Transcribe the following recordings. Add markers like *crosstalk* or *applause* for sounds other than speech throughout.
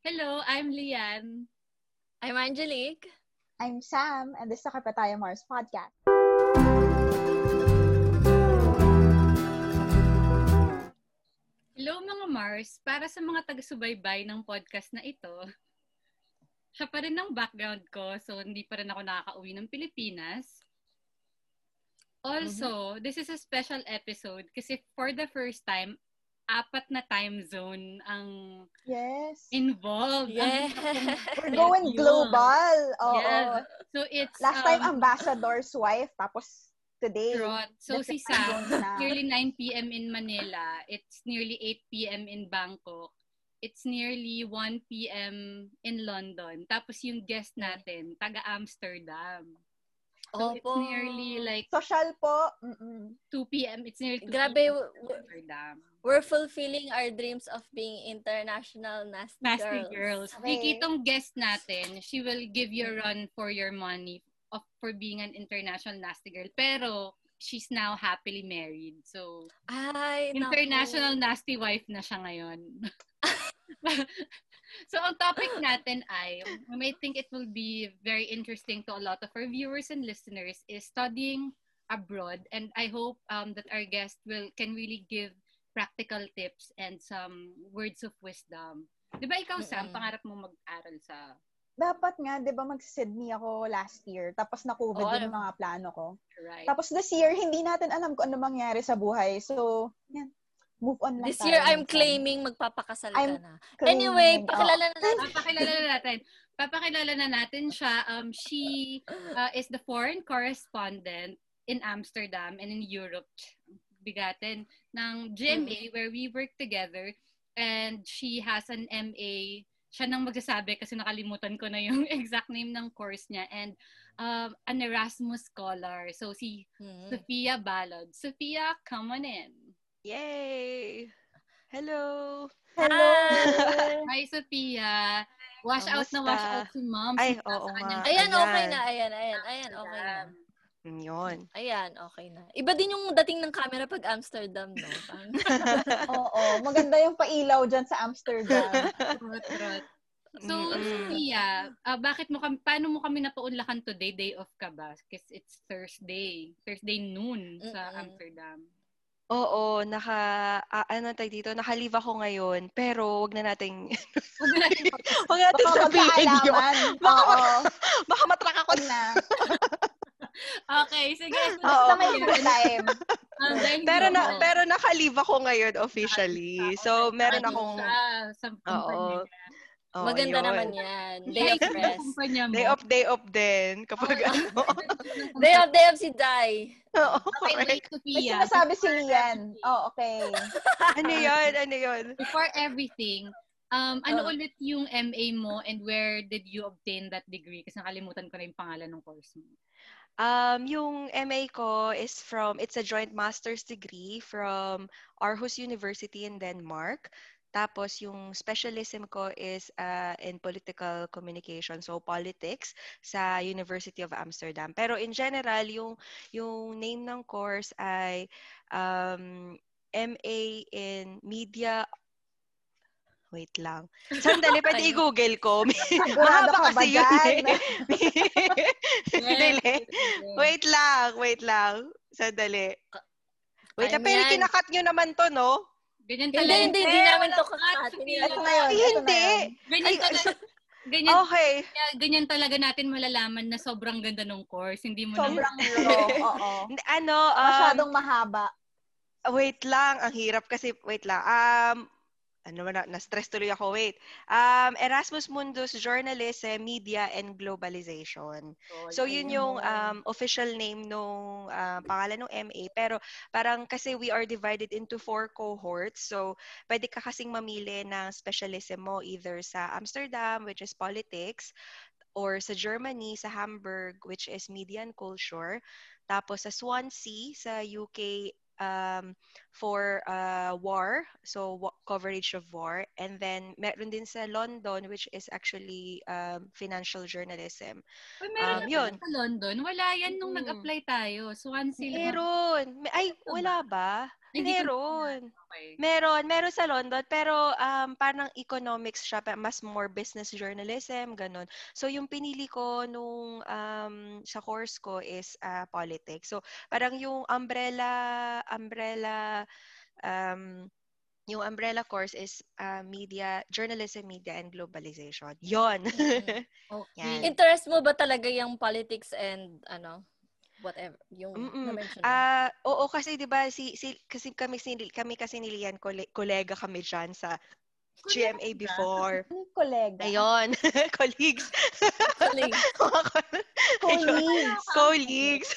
Hello, I'm Lian. I'm Angelique. I'm Sam, and this is the Carpetaya Mars podcast. Hello mga Mars, para sa mga taga-subaybay ng podcast na ito, siya pa rin ang background ko, so hindi pa rin ako nakaka-uwi ng Pilipinas. Also, mm-hmm. this is a special episode kasi for the first time, apat na time zone ang yes. involved. Yes. *laughs* We're going global. Oo. Yes. So it's last um, time ambassador's wife tapos today. Trot. So si Sam, nearly 9 p.m. in Manila. It's nearly 8 p.m. in Bangkok. It's nearly 1 p.m. in London. Tapos yung guest natin, taga Amsterdam. So Opo. it's nearly like social po. Mm-mm. 2 p.m. It's nearly 2 Grabe, Amsterdam. We're fulfilling our dreams of being international nasty, nasty girls. girls. Okay. Kikitong guest natin, she will give you a run for your money of for being an international nasty girl. Pero she's now happily married. So, Ay, international naku. nasty wife na siya ngayon. *laughs* so, ang topic natin ay, we may think it will be very interesting to a lot of our viewers and listeners, is studying abroad. And I hope um, that our guest will can really give practical tips and some words of wisdom. Di ba ikaw, Sam, mm-hmm. pangarap mo mag-aral sa dapat nga, di ba, mag-Sydney ako last year. Tapos na-COVID oh, yung mga plano ko. Right. Tapos this year, hindi natin alam kung ano mangyari sa buhay. So, yan. Move on lang This year, I'm claiming magpapakasal I'm ka na. Claiming, anyway, pakilala na natin. Papakilala na natin. Papakilala na natin siya. Um, she uh, is the foreign correspondent in Amsterdam and in Europe. Bigatin ng GMA mm-hmm. where we work together. And she has an MA siya nang magsasabi kasi nakalimutan ko na yung *laughs* exact name ng course niya. And um, an Erasmus scholar. So, si mm-hmm. Sophia Balod. Sophia, come on in. Yay! Hello! Hello! *laughs* Hi, Sophia. Wash Kamusta? out na wash out si mom. Ay, oo nga. Ayan, okay na. Ayan, ayan, ayan, okay na. Yun. Ayan, okay na. Iba din yung dating ng camera pag Amsterdam, no? *laughs* Oo, maganda yung pailaw dyan sa Amsterdam. trot, trot. So, Sophia, uh, bakit mo kami, paano mo kami napaunlakan today? Day off ka ba? Kasi it's Thursday. Thursday noon sa Mm-mm. Amsterdam. Oo, naka, uh, ano tayo dito, naka-leave ako ngayon, pero wag na nating, *laughs* wag na natin, wag na natin sabihin yun. Baka, Oo. *laughs* baka matrack ako na. Okay, sige. Basta may free time. Um, pero na pero naka-leave ako ngayon officially. So meron akong sa, sa Oo. Oh, Maganda ayun. naman yan. Day of rest. day of, day of din. Kapag ano. *laughs* day of, day of si Dai. Oo. Okay, wait, Sophia. May sinasabi si Lian. Oh, okay. *laughs* ano yun? Ano yun? Before everything, um, ano uh, ulit yung MA mo and where did you obtain that degree? Kasi nakalimutan ko na yung pangalan ng course mo. Um, yung MA ko is from, it's a joint master's degree from Aarhus University in Denmark. Tapos yung specialism ko is uh, in political communication, so politics sa University of Amsterdam. Pero in general, yung yung name ng course ay um, MA in Media Wait lang. Sandali, *laughs* pwede i-google ko. *laughs* Mahaba kasi yun eh. Sandali. *laughs* Wait lang, wait lang. Sandali. Wait lang, pero kinakat nyo naman to, no? Ganyan talaga. Hindi, hindi, hindi namin to kakat. Ito na yun. Hindi. Ganyan talaga. Ganyan, okay. Ganyan talaga natin malalaman na sobrang ganda ng course. Hindi mo sobrang na... Sobrang oo. Ano, um, Masyadong mahaba. Wait lang, ang hirap kasi, wait lang. Um, ano na, na-stress tuloy ako, wait. Um, Erasmus Mundus Journalism, Media, and Globalization. Oh, so, yun yung um, official name nung uh, pangalan ng MA. Pero, parang kasi we are divided into four cohorts. So, pwede ka kasing mamili ng specialism mo either sa Amsterdam, which is politics, or sa Germany, sa Hamburg, which is media and culture. Tapos sa Swansea, sa UK, um, for uh, war, so w- coverage of war. And then meron din sa London, which is actually um, financial journalism. Uy, meron um, yun. sa London? Wala yan nung hmm. nag-apply tayo. Swansea. Meron. Ay, wala ba? Meron. Okay. Meron. Meron sa London. Pero um, parang economics siya. Mas more business journalism. Ganun. So, yung pinili ko nung um, sa course ko is uh, politics. So, parang yung umbrella, umbrella, um, yung umbrella course is uh, media, journalism, media, and globalization. Yon. Mm-hmm. *laughs* okay. Interest mo ba talaga yung politics and ano? Whatever yung na-mention Ah, uh, oo kasi 'di ba si, si kasi kami kami kasi ni Lian kolega kami diyan sa GMA before. *laughs* Kolega. *laughs* *laughs* Ayun. Colleagues. Colleagues. Colleagues. Colleagues.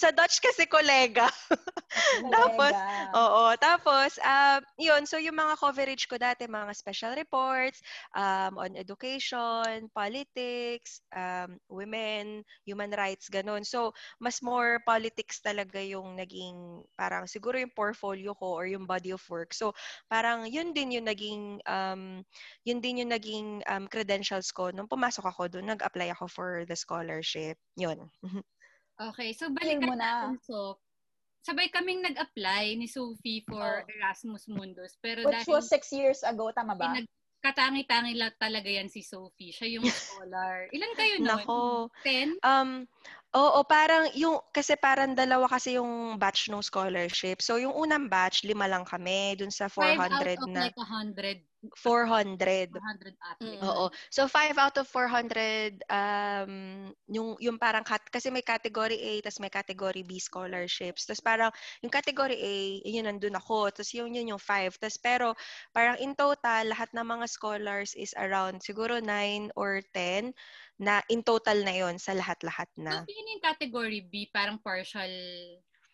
Sa Dutch kasi kolega. *laughs* tapos, oo. Tapos, uh, yun. So, yung mga coverage ko dati, mga special reports um, on education, politics, um, women, human rights, ganun. So, mas more politics talaga yung naging, parang siguro yung portfolio ko or yung body of work. So, parang yun din yung naging, um, yun din yung naging um, credentials ko. Nung pumasok ako doon, nag-apply ako for the scholarship. Yun. *laughs* Okay, so balikan mo na. So, sabay kaming nag-apply ni Sophie for oh. Erasmus Mundus. Pero Which dahil, was six years ago, tama ba? katangi-tangi lang talaga yan si Sophie. Siya yung scholar. Ilan kayo noon? Nako. Ten? Um, Oo, parang yung, kasi parang dalawa kasi yung batch ng scholarship. So, yung unang batch, lima lang kami dun sa 400 Five out of na. like 100. 400. 400 applicants. Oo. So, 5 out of 400, um, yung, yung parang, kat, kasi may category A, tapos may category B scholarships. Tapos parang, yung category A, yun nandun ako. Tapos yun, yun yung 5. Tapos pero, parang in total, lahat ng mga scholars is around siguro 9 or 10 na in total na yon sa lahat-lahat na. So, yun yung category B, parang partial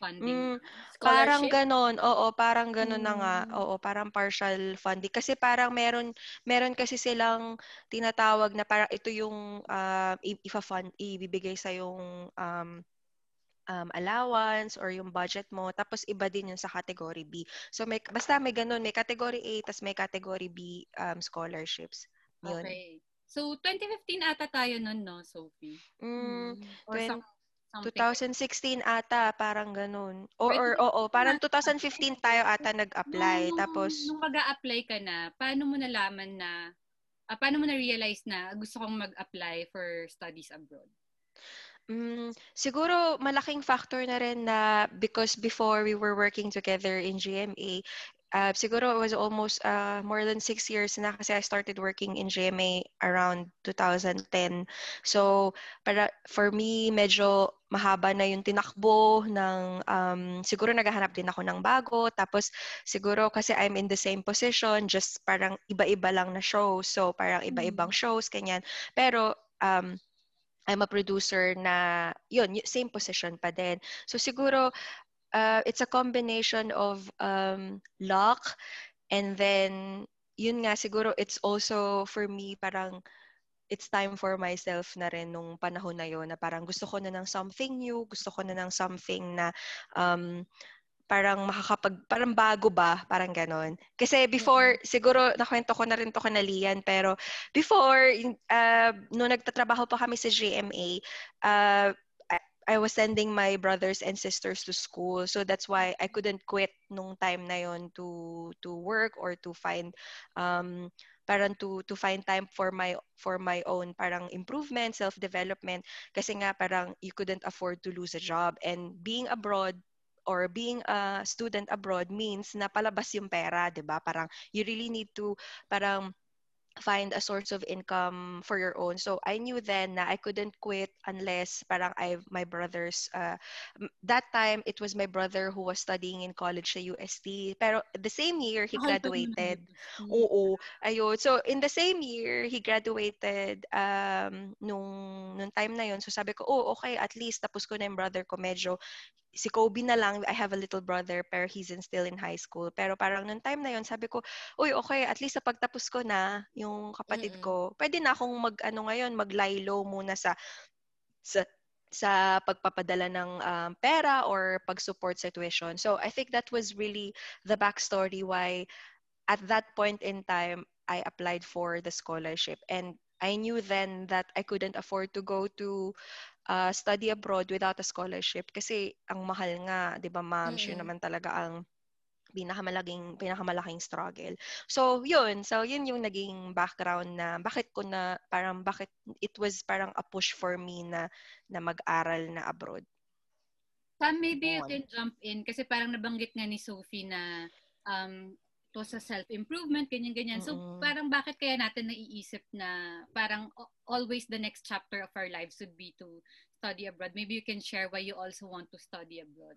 funding? Mm, parang ganon. Oo, parang ganon mm. na nga. Hmm. Oo, parang partial funding. Kasi parang meron, meron kasi silang tinatawag na parang ito yung uh, ifa-fund, ibibigay sa yung um, um, allowance or yung budget mo. Tapos iba din yun sa category B. So may basta may ganun, may category A tapos may category B um, scholarships. Yun. Okay. So 2015 ata tayo noon, no, Sophie? Mm, or 20, 2016 ata, parang ganun. Or, or oo, parang 2015 tayo ata nag-apply. Nung, tapos... Nung mag-a-apply ka na, paano mo nalaman na, uh, paano mo na-realize na gusto kong mag-apply for studies abroad? Mm, siguro malaking factor na rin na because before we were working together in GMA, uh, siguro it was almost uh, more than six years na kasi I started working in GMA around 2010. So, para for me, medyo mahaba na yung tinakbo ng, um, siguro naghahanap din ako ng bago. Tapos, siguro kasi I'm in the same position, just parang iba-iba lang na shows. So, parang iba-ibang mm. shows, kanyan. Pero, um, I'm a producer na, yun, same position pa din. So, siguro, uh, it's a combination of um, luck and then yun nga siguro it's also for me parang it's time for myself na rin nung panahon na yon na parang gusto ko na ng something new, gusto ko na ng something na um, parang makakapag, parang bago ba, parang ganon. Kasi before, mm-hmm. siguro nakwento ko na rin to kanalian, pero before, uh, nung nagtatrabaho pa kami sa GMA, uh, I was sending my brothers and sisters to school. So that's why I couldn't quit nung time na yon to to work or to find um parang to to find time for my for my own parang improvement, self-development kasi nga parang you couldn't afford to lose a job and being abroad or being a student abroad means na palabas yung pera, 'di ba? Parang you really need to parang find a source of income for your own. So I knew then na I couldn't quit unless parang I my brothers uh, that time it was my brother who was studying in college sa UST. Pero the same year he graduated. Oo, ayun. So in the same year he graduated um nung nung time na yon. So sabi ko, "Oh, okay, at least tapos ko na yung brother ko medyo si Kobe na lang, I have a little brother, pero he's in, still in high school. Pero parang nung time na yon sabi ko, uy, okay, at least sa pagtapos ko na, yung kapatid mm-hmm. ko, pwede na akong mag, ano ngayon, mag-lie low muna sa, sa, sa pagpapadala ng um, pera or pag-support sa tuition. So, I think that was really the backstory why at that point in time, I applied for the scholarship. And I knew then that I couldn't afford to go to uh, study abroad without a scholarship kasi ang mahal nga, 'di ba, ma'am? Mm-hmm. Yun naman talaga ang pinakamalaking pinakamalaking struggle. So, yun. So, yun yung naging background na bakit ko na parang bakit it was parang a push for me na na mag-aral na abroad. Sam, maybe you can jump in kasi parang nabanggit nga ni Sophie na um, to sa self-improvement, ganyan-ganyan. So, mm-hmm. parang bakit kaya natin naiisip na parang always the next chapter of our lives would be to study abroad? Maybe you can share why you also want to study abroad.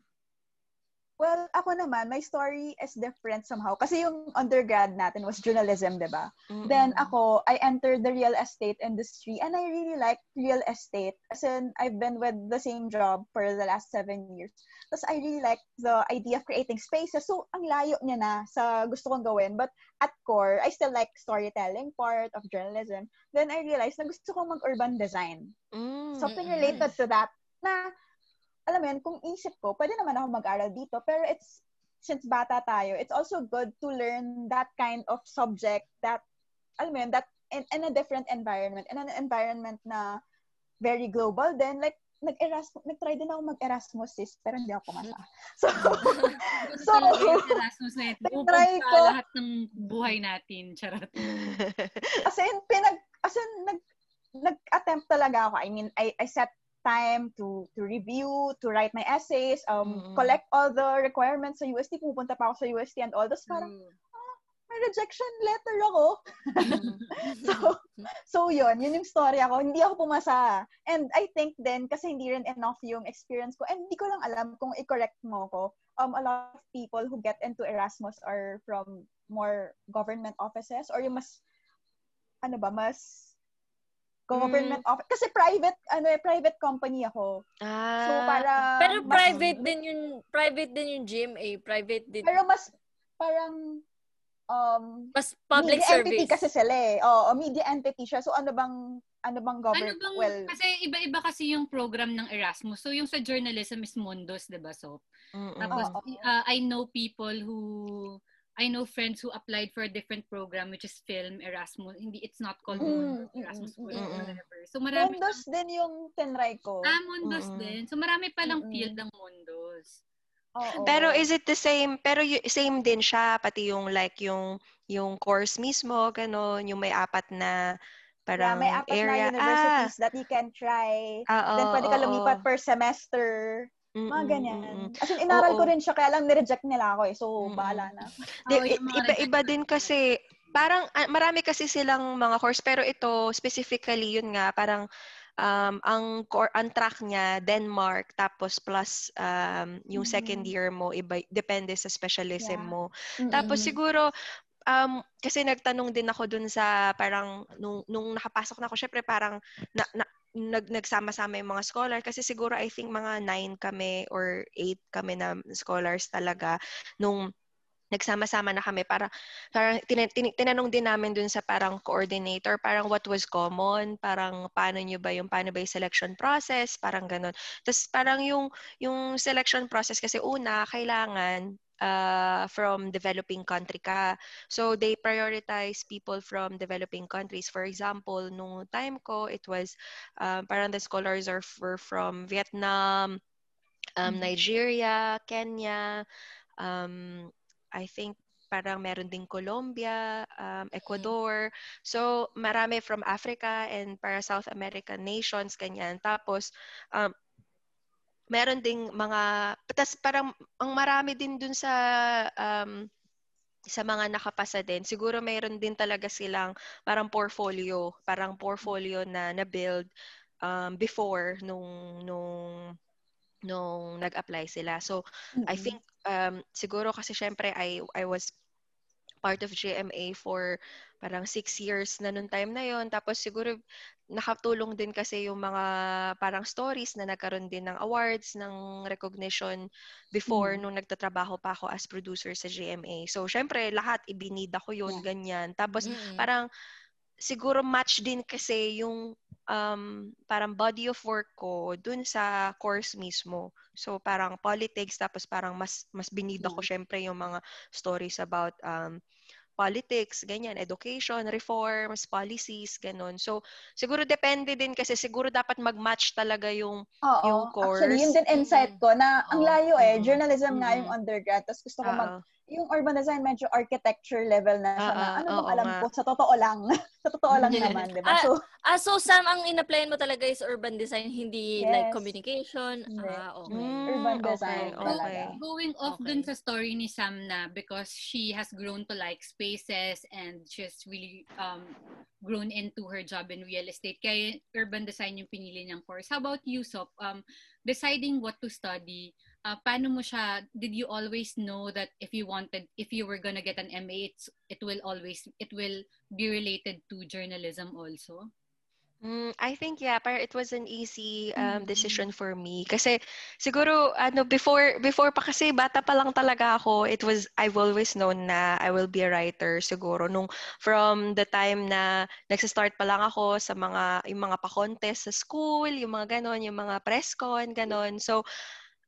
Well, ako naman, my story is different somehow. Kasi yung undergrad natin was journalism, di ba? Mm-hmm. Then ako, I entered the real estate industry and I really like real estate. As in, I've been with the same job for the last seven years. Tapos I really like the idea of creating spaces. So, ang layo niya na sa gusto kong gawin. But at core, I still like storytelling part of journalism. Then I realized na gusto kong mag-urban design. Mm-hmm. Something related to that na alam mo yun, kung isip ko, pwede naman ako mag-aral dito, pero it's, since bata tayo, it's also good to learn that kind of subject that, alam mo yun, that in, in a different environment, in an environment na very global, then like, nag-Erasmus, nag-try din ako mag-Erasmus sis, pero hindi ako pumasa. *laughs* So, so, Erasmus na ito. Nag-try ko. lahat ng buhay natin. Charot. as in, pinag, as in, nag, nag-attempt talaga ako. I mean, I, I set time to to review, to write my essays, um, mm-hmm. collect all the requirements sa UST. Pupunta pa ako sa UST and all this. Parang, mm. ah, may rejection letter ako. Mm. *laughs* so, so yun, yun yung story ako. Hindi ako pumasa. And I think then, kasi hindi rin enough yung experience ko. And hindi ko lang alam kung i-correct mo ko. Um, a lot of people who get into Erasmus are from more government offices or yung mas, ano ba, mas government mm. office. Kasi private, ano eh, private company ako. Ah. So, para... Pero mas, private din yung, private din yung GMA. Private din. Pero mas, parang, um, mas public media service. entity kasi sila eh. Oo, media entity siya. So, ano bang, ano bang government? Ano bang, well, kasi iba-iba kasi yung program ng Erasmus. So, yung sa journalism is Mundus, di ba? So, mm-hmm. tapos, uh, I know people who I know friends who applied for a different program which is film Erasmus. Hindi it's not called mm, Erasmus mm, mm, whatever. So marami Mundos pang, din yung tinry ko. Ah, Mundos mm, din. So marami pa lang mm, field ng Mundos. Oo. Pero is it the same? Pero y- same din siya pati yung like yung yung course mismo, ganun, yung may apat na parang yeah, may apat area. na universities ah, that you can try. Ah, oh, Then pwede ka lumipat oh. per semester. Mm-mm, mga ganyan. As in, inaral Oo. ko rin siya, kaya lang nireject nila ako eh. So, mm-mm. bahala na. Oh, iba-iba din kasi, parang uh, marami kasi silang mga course, pero ito, specifically, yun nga, parang um, ang core ang track niya Denmark tapos plus um, yung mm-hmm. second year mo iba depende sa specialism yeah. mo. Mm-hmm. Tapos siguro um, kasi nagtanong din ako dun sa parang nung, nung nakapasok na ako syempre parang na, na, nag nagsama-sama yung mga scholar kasi siguro I think mga nine kami or eight kami na scholars talaga nung nagsama-sama na kami. Para parang tin- tin- tinanong din namin dun sa parang coordinator parang what was common? Parang paano niyo ba yung paano ba yung selection process? Parang ganun. Tapos parang yung yung selection process kasi una kailangan uh, from developing country ka. So they prioritize people from developing countries. For example, nung time ko, it was um, parang the scholars are were from Vietnam, um, mm-hmm. Nigeria, Kenya, um, I think parang meron ding Colombia, um, Ecuador. So, marami from Africa and para South American nations, ganyan. Tapos, um, meron ding mga tas parang ang marami din dun sa um, sa mga nakapasa din, siguro mayroon din talaga silang parang portfolio, parang portfolio na na-build um, before nung nung nung nag-apply sila. So, mm-hmm. I think um, siguro kasi syempre I I was part of GMA for parang six years na nung time na yon Tapos siguro nakatulong din kasi yung mga parang stories na nagkaroon din ng awards, ng recognition before mm. nung nagtatrabaho pa ako as producer sa GMA. So, syempre, lahat ibinid ako yun, yeah. ganyan. Tapos, mm-hmm. parang siguro match din kasi yung um, parang body of work ko dun sa course mismo. So, parang politics, tapos parang mas, mas binida ko mm. syempre yung mga stories about um, politics, ganyan, education, reforms, policies, ganun. So, siguro depende din kasi siguro dapat mag-match talaga yung, Oo, yung course. Actually, yun din insight ko na ang layo eh. Journalism mm-hmm. nga yung undergrad. Tapos gusto ko mag yung urban design medyo architecture level na siya uh, na ano bang alam nga. ko sa totoo lang *laughs* sa totoo lang *laughs* naman di ba ah, so ah, so Sam ang in-applyan mo talaga is urban design hindi yes. like communication hindi. ah okay mm, urban design okay, okay. going off okay. dun sa story ni Sam na because she has grown to like spaces and she's really um grown into her job in real estate kaya urban design yung pinili niyang course how about you Sop um deciding what to study uh, paano mo siya, did you always know that if you wanted, if you were gonna get an MA, it's, it will always, it will be related to journalism also? Mm, I think yeah, pero it was an easy um, mm-hmm. decision for me kasi siguro ano before before pa kasi bata pa lang talaga ako, it was I've always known na I will be a writer siguro nung from the time na nagsa-start pa lang ako sa mga yung mga pa-contest sa school, yung mga ganon, yung mga press con, ganon. So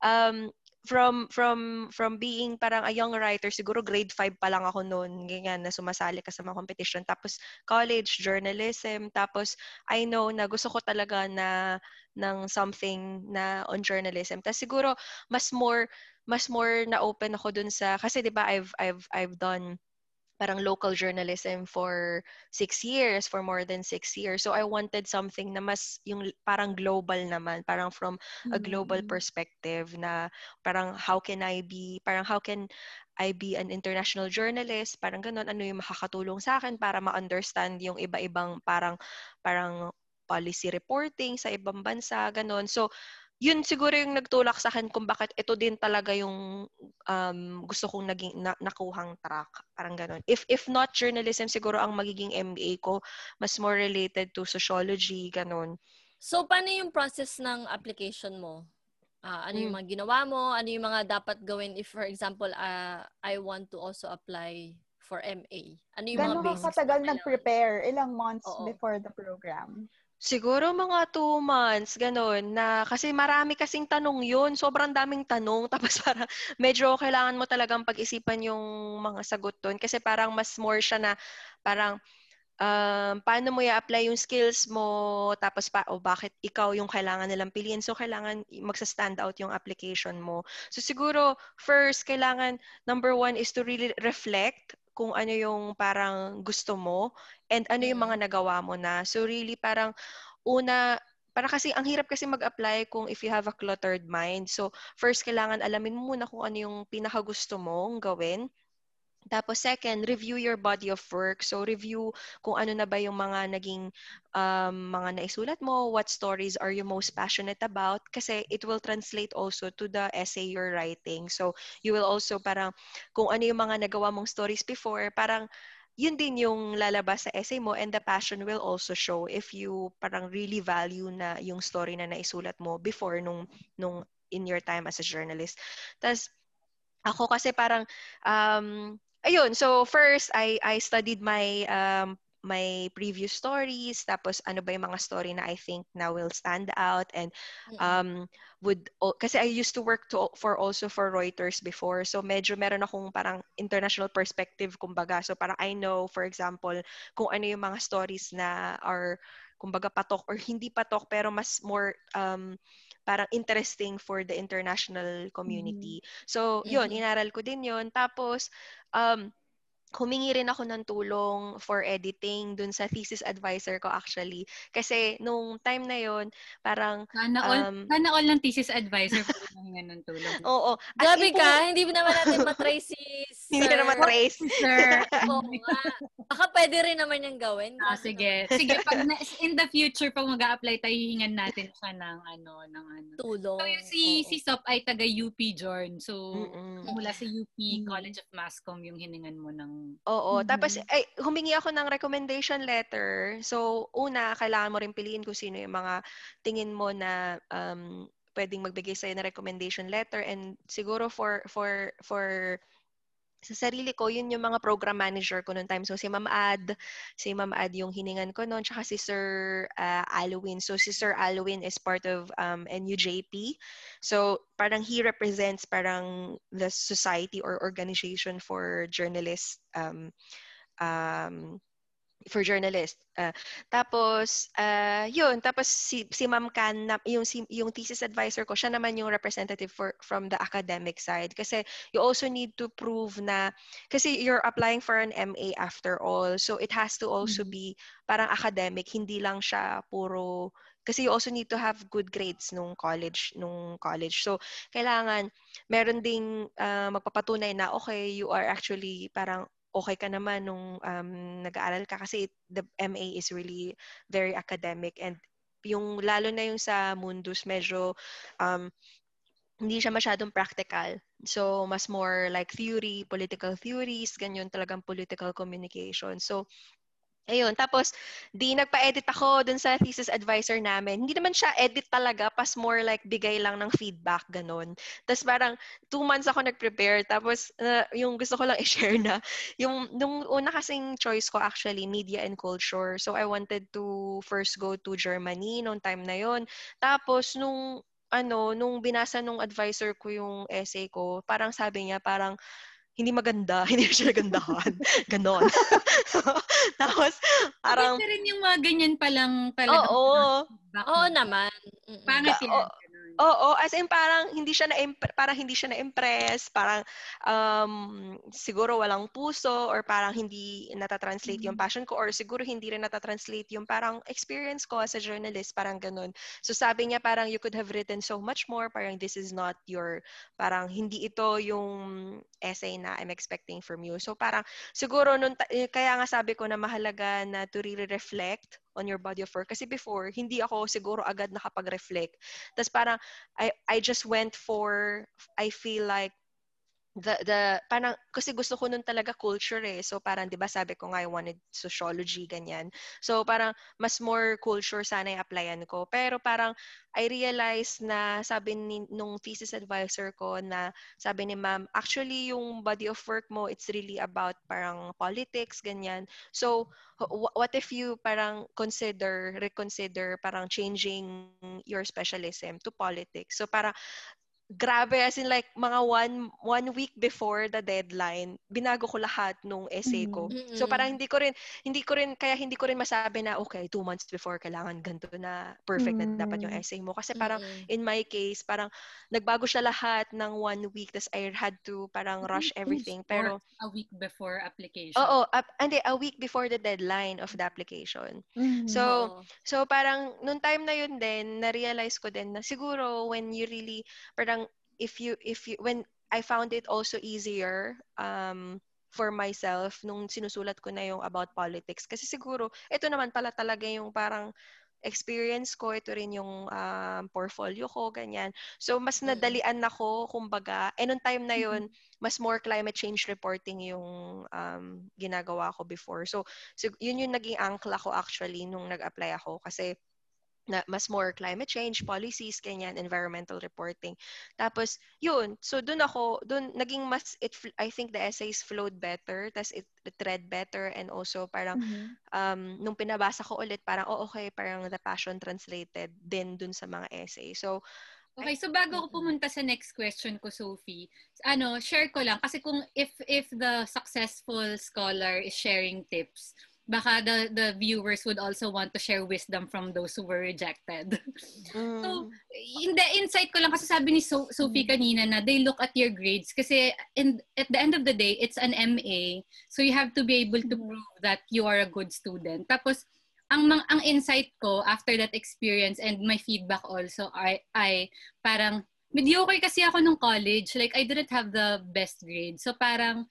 um, from from from being parang a young writer siguro grade 5 pa lang ako noon ganyan na sumasali ka sa mga competition. Tapos college journalism. Tapos I know na gusto ko talaga na ng something na on journalism. Tapos siguro mas more mas more na open ako dun sa kasi 'di ba I've I've I've done parang local journalism for six years, for more than six years. So I wanted something na mas yung parang global naman, parang from a global mm. perspective na parang how can I be, parang how can I be an international journalist, parang ganun, ano yung makakatulong sa akin para ma-understand yung iba-ibang parang parang policy reporting sa ibang bansa, ganun. So, yun siguro yung nagtulak sa akin kung bakit ito din talaga yung um, gusto kong naging na, nakuhang track. Parang ganun. If if not journalism, siguro ang magiging MBA ko mas more related to sociology, ganun. So, paano yung process ng application mo? Uh, ano yung hmm. mga ginawa mo? Ano yung mga dapat gawin if, for example, uh, I want to also apply for MA? Ano yung Gano'n mga basics? Gano'n katagal nag-prepare? Ilang months Oo. before the program? Siguro mga two months, ganun, na kasi marami kasing tanong yun. Sobrang daming tanong. *laughs* Tapos parang medyo kailangan mo talagang pag-isipan yung mga sagot doon. Kasi parang mas more siya na parang um, paano mo i-apply yung skills mo, tapos pa, o bakit ikaw yung kailangan nilang piliin. So, kailangan magsa-stand out yung application mo. So, siguro, first, kailangan, number one is to really reflect kung ano yung parang gusto mo and ano yung mga nagawa mo na. So really parang una para kasi ang hirap kasi mag-apply kung if you have a cluttered mind. So first kailangan alamin mo muna kung ano yung pinaka gusto mong gawin tapos second, review your body of work. So review kung ano na ba yung mga naging um, mga naisulat mo, what stories are you most passionate about kasi it will translate also to the essay you're writing. So you will also parang kung ano yung mga nagawa mong stories before, parang yun din yung lalabas sa essay mo and the passion will also show if you parang really value na yung story na naisulat mo before nung nung in your time as a journalist. Tapos ako kasi parang um, ayun, so first I I studied my um my previous stories tapos ano ba yung mga story na I think na will stand out and um would kasi I used to work to, for also for Reuters before so medyo meron akong parang international perspective kumbaga. So parang I know for example kung ano yung mga stories na are kumbaga patok or hindi patok pero mas more um parang interesting for the international community. Mm-hmm. So, yun, mm-hmm. inaral ko din yun. Tapos, um, humingi rin ako ng tulong for editing dun sa thesis advisor ko actually. Kasi nung time na yon parang... Sana all, um, sana all ng thesis advisor po ng ganun tulong. *laughs* Oo. Gabi ka, hindi mo naman natin matrace si *laughs* Hindi na matrace. *laughs* Sir. Oo nga. Baka pwede rin naman yung gawin. Ah, sige. Sige, pag na, in the future, pag mag apply tayo, hihingan natin siya ng ano, ng ano. Tulong. So, yung si, Oo. si Sop ay taga UP Jorn. So, Mm-mm. mula sa UP mm-hmm. College of Mass Comm yung hiningan mo ng Oo. Mm-hmm. Tapos, ay, humingi ako ng recommendation letter. So, una, kailangan mo rin piliin kung sino yung mga tingin mo na um, pwedeng magbigay sa'yo ng recommendation letter. And siguro for, for, for sa sarili ko, yun yung mga program manager ko noon time. So, si Ma'am Ad, si Ma'am Ad yung hiningan ko noon, tsaka si Sir uh, Alwin. So, si Sir Alwin is part of um, NUJP. So, parang he represents parang the society or organization for journalists um, um, for journalist. Uh, tapos, uh, yun, tapos si, si Ma'am Kan, na, yung, si, yung thesis advisor ko, siya naman yung representative for, from the academic side. Kasi you also need to prove na, kasi you're applying for an MA after all. So it has to also mm-hmm. be parang academic, hindi lang siya puro, kasi you also need to have good grades nung college, nung college. So, kailangan, meron ding uh, magpapatunay na, okay, you are actually parang okay ka naman nung um, nag-aaral ka kasi the MA is really very academic and yung lalo na yung sa Mundus medyo um, hindi siya masyadong practical. So, mas more like theory, political theories, ganyan talagang political communication. So, Ayun, tapos di nagpa-edit ako dun sa thesis advisor namin. Hindi naman siya edit talaga, pas more like bigay lang ng feedback, ganun. Tapos parang two months ako nag-prepare, tapos uh, yung gusto ko lang *laughs* i-share na, yung nung una kasing choice ko actually, media and culture. So I wanted to first go to Germany noong time na yon Tapos nung ano, nung binasa nung advisor ko yung essay ko, parang sabi niya, parang hindi maganda, *laughs* hindi siya nagandahan. Ganon. *laughs* Tapos, parang... Maganda rin yung mga ganyan palang talaga. Oo. Oo naman. Pangit yan. Oo, as in parang hindi siya na parang hindi siya na-impress, parang um, siguro walang puso or parang hindi natatranslate yung mm. passion ko or siguro hindi rin natatranslate yung parang experience ko as a journalist, parang ganun. So sabi niya parang you could have written so much more, parang this is not your, parang hindi ito yung essay na I'm expecting from you. So parang siguro nun, eh, kaya nga sabi ko na mahalaga na to really reflect on your body of work. Kasi before, hindi ako siguro agad nakapag-reflect. Tapos parang, I, I just went for, I feel like, the the parang kasi gusto ko nun talaga culture eh. So parang 'di ba sabi ko nga I wanted sociology ganyan. So parang mas more culture sana i-applyan ko. Pero parang I realized na sabi ni nung thesis advisor ko na sabi ni ma'am, actually yung body of work mo it's really about parang politics ganyan. So what if you parang consider reconsider parang changing your specialism to politics. So parang grabe as in like mga one one week before the deadline binago ko lahat nung essay ko mm-hmm. so parang hindi ko rin hindi ko rin kaya hindi ko rin masabi na okay two months before kailangan ganito na perfect mm-hmm. na dapat yung essay mo kasi parang mm-hmm. in my case parang nagbago siya lahat ng one week tas I had to parang rush everything pero a week before application oo uh, hindi a week before the deadline of the application mm-hmm. so so parang nung time na yun din na realize ko din na siguro when you really parang if you if you when I found it also easier um for myself nung sinusulat ko na yung about politics. Kasi siguro ito naman pala talaga yung parang experience ko, ito rin yung um, portfolio ko, ganyan. So, mas nadalian ako, kumbaga, and nung time na yun, mas more climate change reporting yung um, ginagawa ko before. So, so, yun yung naging angkla ko actually nung nag-apply ako. Kasi na mas more climate change policies ganyan environmental reporting. Tapos yun. So doon ako doon naging mas it I think the essays flowed better tas it, it read better and also parang mm-hmm. um nung pinabasa ko ulit parang oh okay parang the passion translated din dun sa mga essay. So Okay, so bago ko pumunta sa next question ko, Sophie, ano, share ko lang. Kasi kung if if the successful scholar is sharing tips, baka the the viewers would also want to share wisdom from those who were rejected. *laughs* Mm. So, in the insight ko lang kasi sabi ni so- Sophie mm. kanina na they look at your grades kasi in at the end of the day, it's an MA. So you have to be able to mm. prove that you are a good student. Tapos ang ang insight ko after that experience and my feedback also I I parang mediocre kasi ako nung college. Like I didn't have the best grade. So parang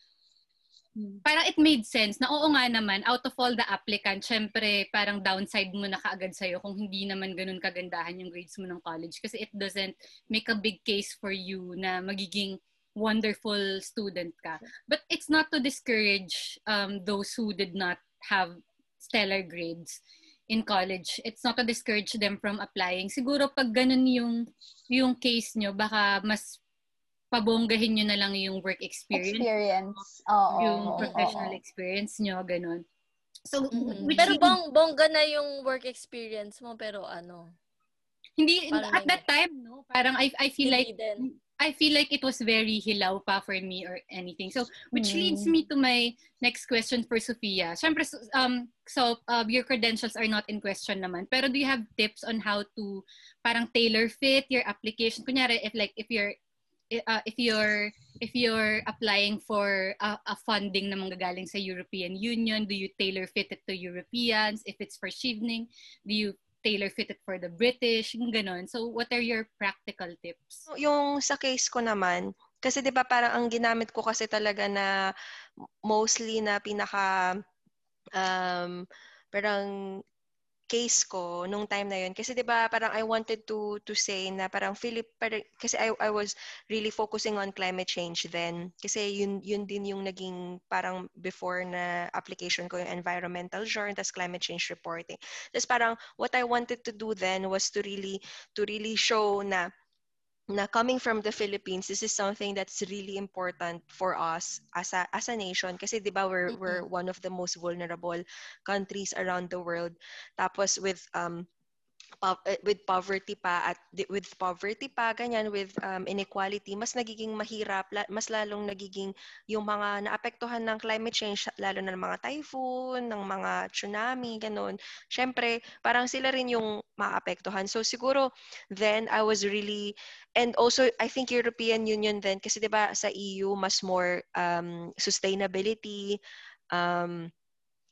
Hmm. parang it made sense na oo nga naman, out of all the applicants, syempre parang downside mo na kaagad sa'yo kung hindi naman ganun kagandahan yung grades mo ng college kasi it doesn't make a big case for you na magiging wonderful student ka. But it's not to discourage um, those who did not have stellar grades in college. It's not to discourage them from applying. Siguro pag ganun yung yung case nyo, baka mas pabonggahin nyo na lang yung work experience. Experience. Oo. Yung professional oo. experience nyo, ganun. So, mm-hmm. pero bong bongga na yung work experience mo pero ano? Hindi at that time no, parang I I feel like din. I feel like it was very hilaw pa for me or anything. So, which mm. leads me to my next question for Sophia. Siyempre, um, so uh, your credentials are not in question naman. Pero do you have tips on how to parang tailor fit your application? Kunyari, if like, if you're uh, if you're if you're applying for a, a funding na manggagaling sa European Union, do you tailor fit it to Europeans? If it's for shivning, do you tailor fit it for the British, ganun. So, what are your practical tips? Yung sa case ko naman, kasi 'di ba parang ang ginamit ko kasi talaga na mostly na pinaka um parang case ko nung time na yun kasi 'di ba parang I wanted to to say na parang Philip parang, kasi I I was really focusing on climate change then kasi yun yun din yung naging parang before na application ko yung environmental journal tas climate change reporting. Tapos parang what I wanted to do then was to really to really show na na coming from the Philippines, this is something that's really important for us as a as a nation kasi 'di ba we're mm-hmm. we're one of the most vulnerable countries around the world. Tapos with um with poverty pa at with poverty pa ganyan with um, inequality mas nagiging mahirap mas lalong nagiging yung mga naapektuhan ng climate change lalo na ng mga typhoon ng mga tsunami ganun. Syempre parang sila rin yung maapektuhan. So siguro then I was really and also I think European Union then kasi 'di ba sa EU mas more um, sustainability um,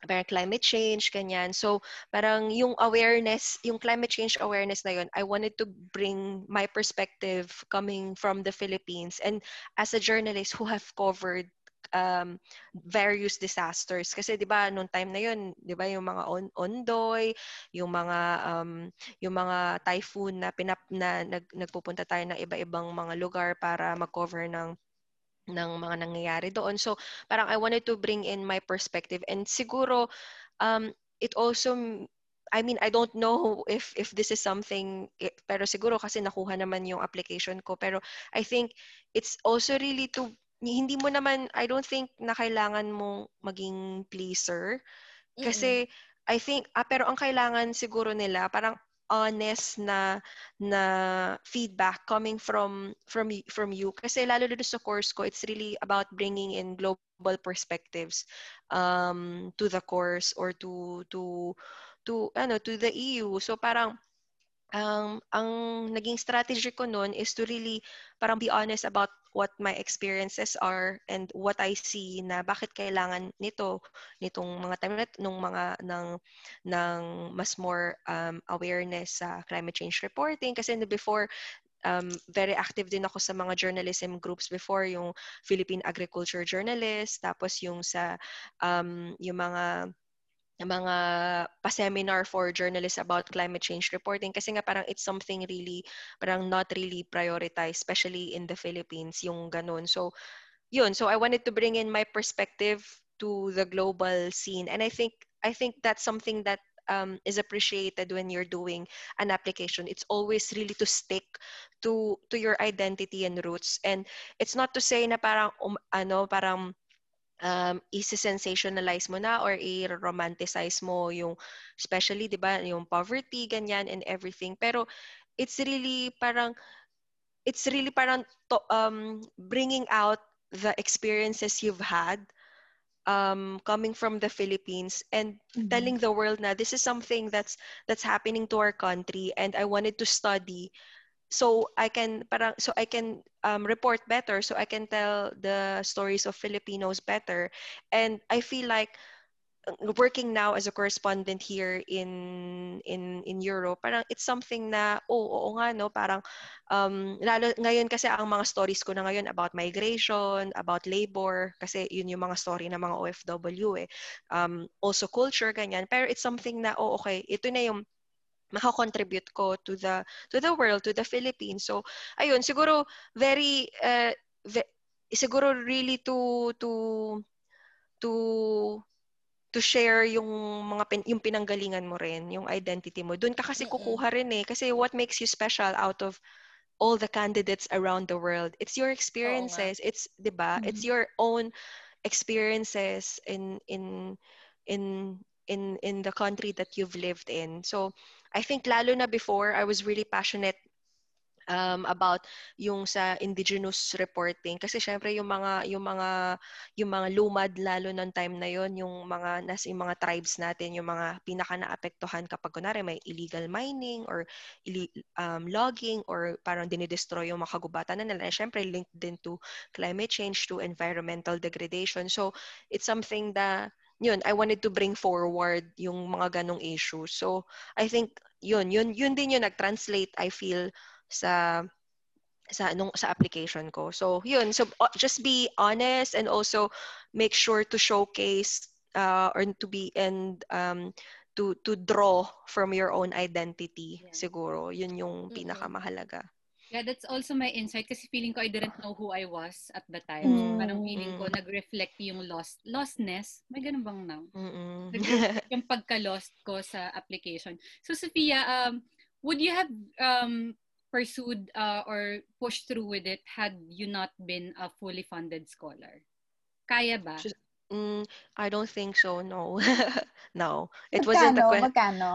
parang climate change, ganyan. So, parang yung awareness, yung climate change awareness na yun, I wanted to bring my perspective coming from the Philippines and as a journalist who have covered um, various disasters. Kasi 'di ba noong time na 'yon, 'di ba yung mga on ondoy, yung mga um, yung mga typhoon na pinap na nag, nagpupunta tayo ng iba-ibang mga lugar para mag-cover ng ng mga nangyayari doon. So, parang I wanted to bring in my perspective and siguro um, it also I mean, I don't know if if this is something eh, pero siguro kasi nakuha naman yung application ko pero I think it's also really to hindi mo naman I don't think na kailangan mong maging pleaser kasi mm-hmm. I think ah, pero ang kailangan siguro nila parang honest na na feedback coming from from from you. Kasi lalo dito sa course ko it's really about bringing in global perspectives um to the course or to to to ano to the EU so parang um, ang naging strategy ko noon is to really parang be honest about what my experiences are and what I see na bakit kailangan nito nitong mga time nung mga ng ng mas more um, awareness sa climate change reporting. Kasi before um, very active din ako sa mga journalism groups before yung Philippine Agriculture Journalist tapos yung sa um, yung mga mga pa-seminar for journalists about climate change reporting kasi nga parang it's something really parang not really prioritized especially in the Philippines yung ganun. So yun, so I wanted to bring in my perspective to the global scene and I think I think that's something that um, is appreciated when you're doing an application. It's always really to stick to to your identity and roots and it's not to say na parang um, ano parang um, i-sensationalize mo na or i-romanticize mo yung, especially, di ba, yung poverty, ganyan, and everything. Pero, it's really parang, it's really parang to, um, bringing out the experiences you've had um, coming from the Philippines and mm-hmm. telling the world na this is something that's that's happening to our country and I wanted to study so I can parang so I can um, report better so I can tell the stories of Filipinos better. And I feel like uh, working now as a correspondent here in in in Europe parang it's something na oh oo nga no? Parang um lalo ngayon kasi ang mga stories ko na ngayon about migration about labor kasi yun yung mga story ng mga OFW eh. Um also culture ganyan. Pero it's something na oh okay ito na yung makakontribute ko to the to the world, to the Philippines. So, ayun, siguro very uh, ve- siguro really to to to to share yung mga pin, yung pinanggalingan mo rin, yung identity mo. Doon ka kasi kukuha rin eh kasi what makes you special out of all the candidates around the world. It's your experiences. Oh, it's 'di ba? Mm-hmm. It's your own experiences in in in in in the country that you've lived in. So I think lalo na before, I was really passionate um, about yung sa indigenous reporting. Kasi syempre yung mga yung mga yung mga lumad lalo ng time na yon yung mga nas yung mga tribes natin yung mga pinaka naapektuhan kapag kunari may illegal mining or um, logging or parang dinidestroy yung makagubatan na nila syempre linked din to climate change to environmental degradation. So it's something that yun, I wanted to bring forward yung mga ganong issues. So, I think, yun, yun, yun din yung nag-translate, I feel, sa sa nung sa application ko. So, yun. So, just be honest and also make sure to showcase uh, or to be and um, to to draw from your own identity yeah. siguro. Yun yung pinakamahalaga. Yeah, that's also my insight kasi feeling ko I didn't know who I was at the time. Mm. Parang feeling ko nag-reflect yung lost lostness. May ganun bang now? *laughs* yung pagka-lost ko sa application. So Sophia, um, would you have um, pursued uh, or pushed through with it had you not been a fully funded scholar? Kaya ba? Mm, I don't think so, no. *laughs* no. It magkano, wasn't a question. Magkano?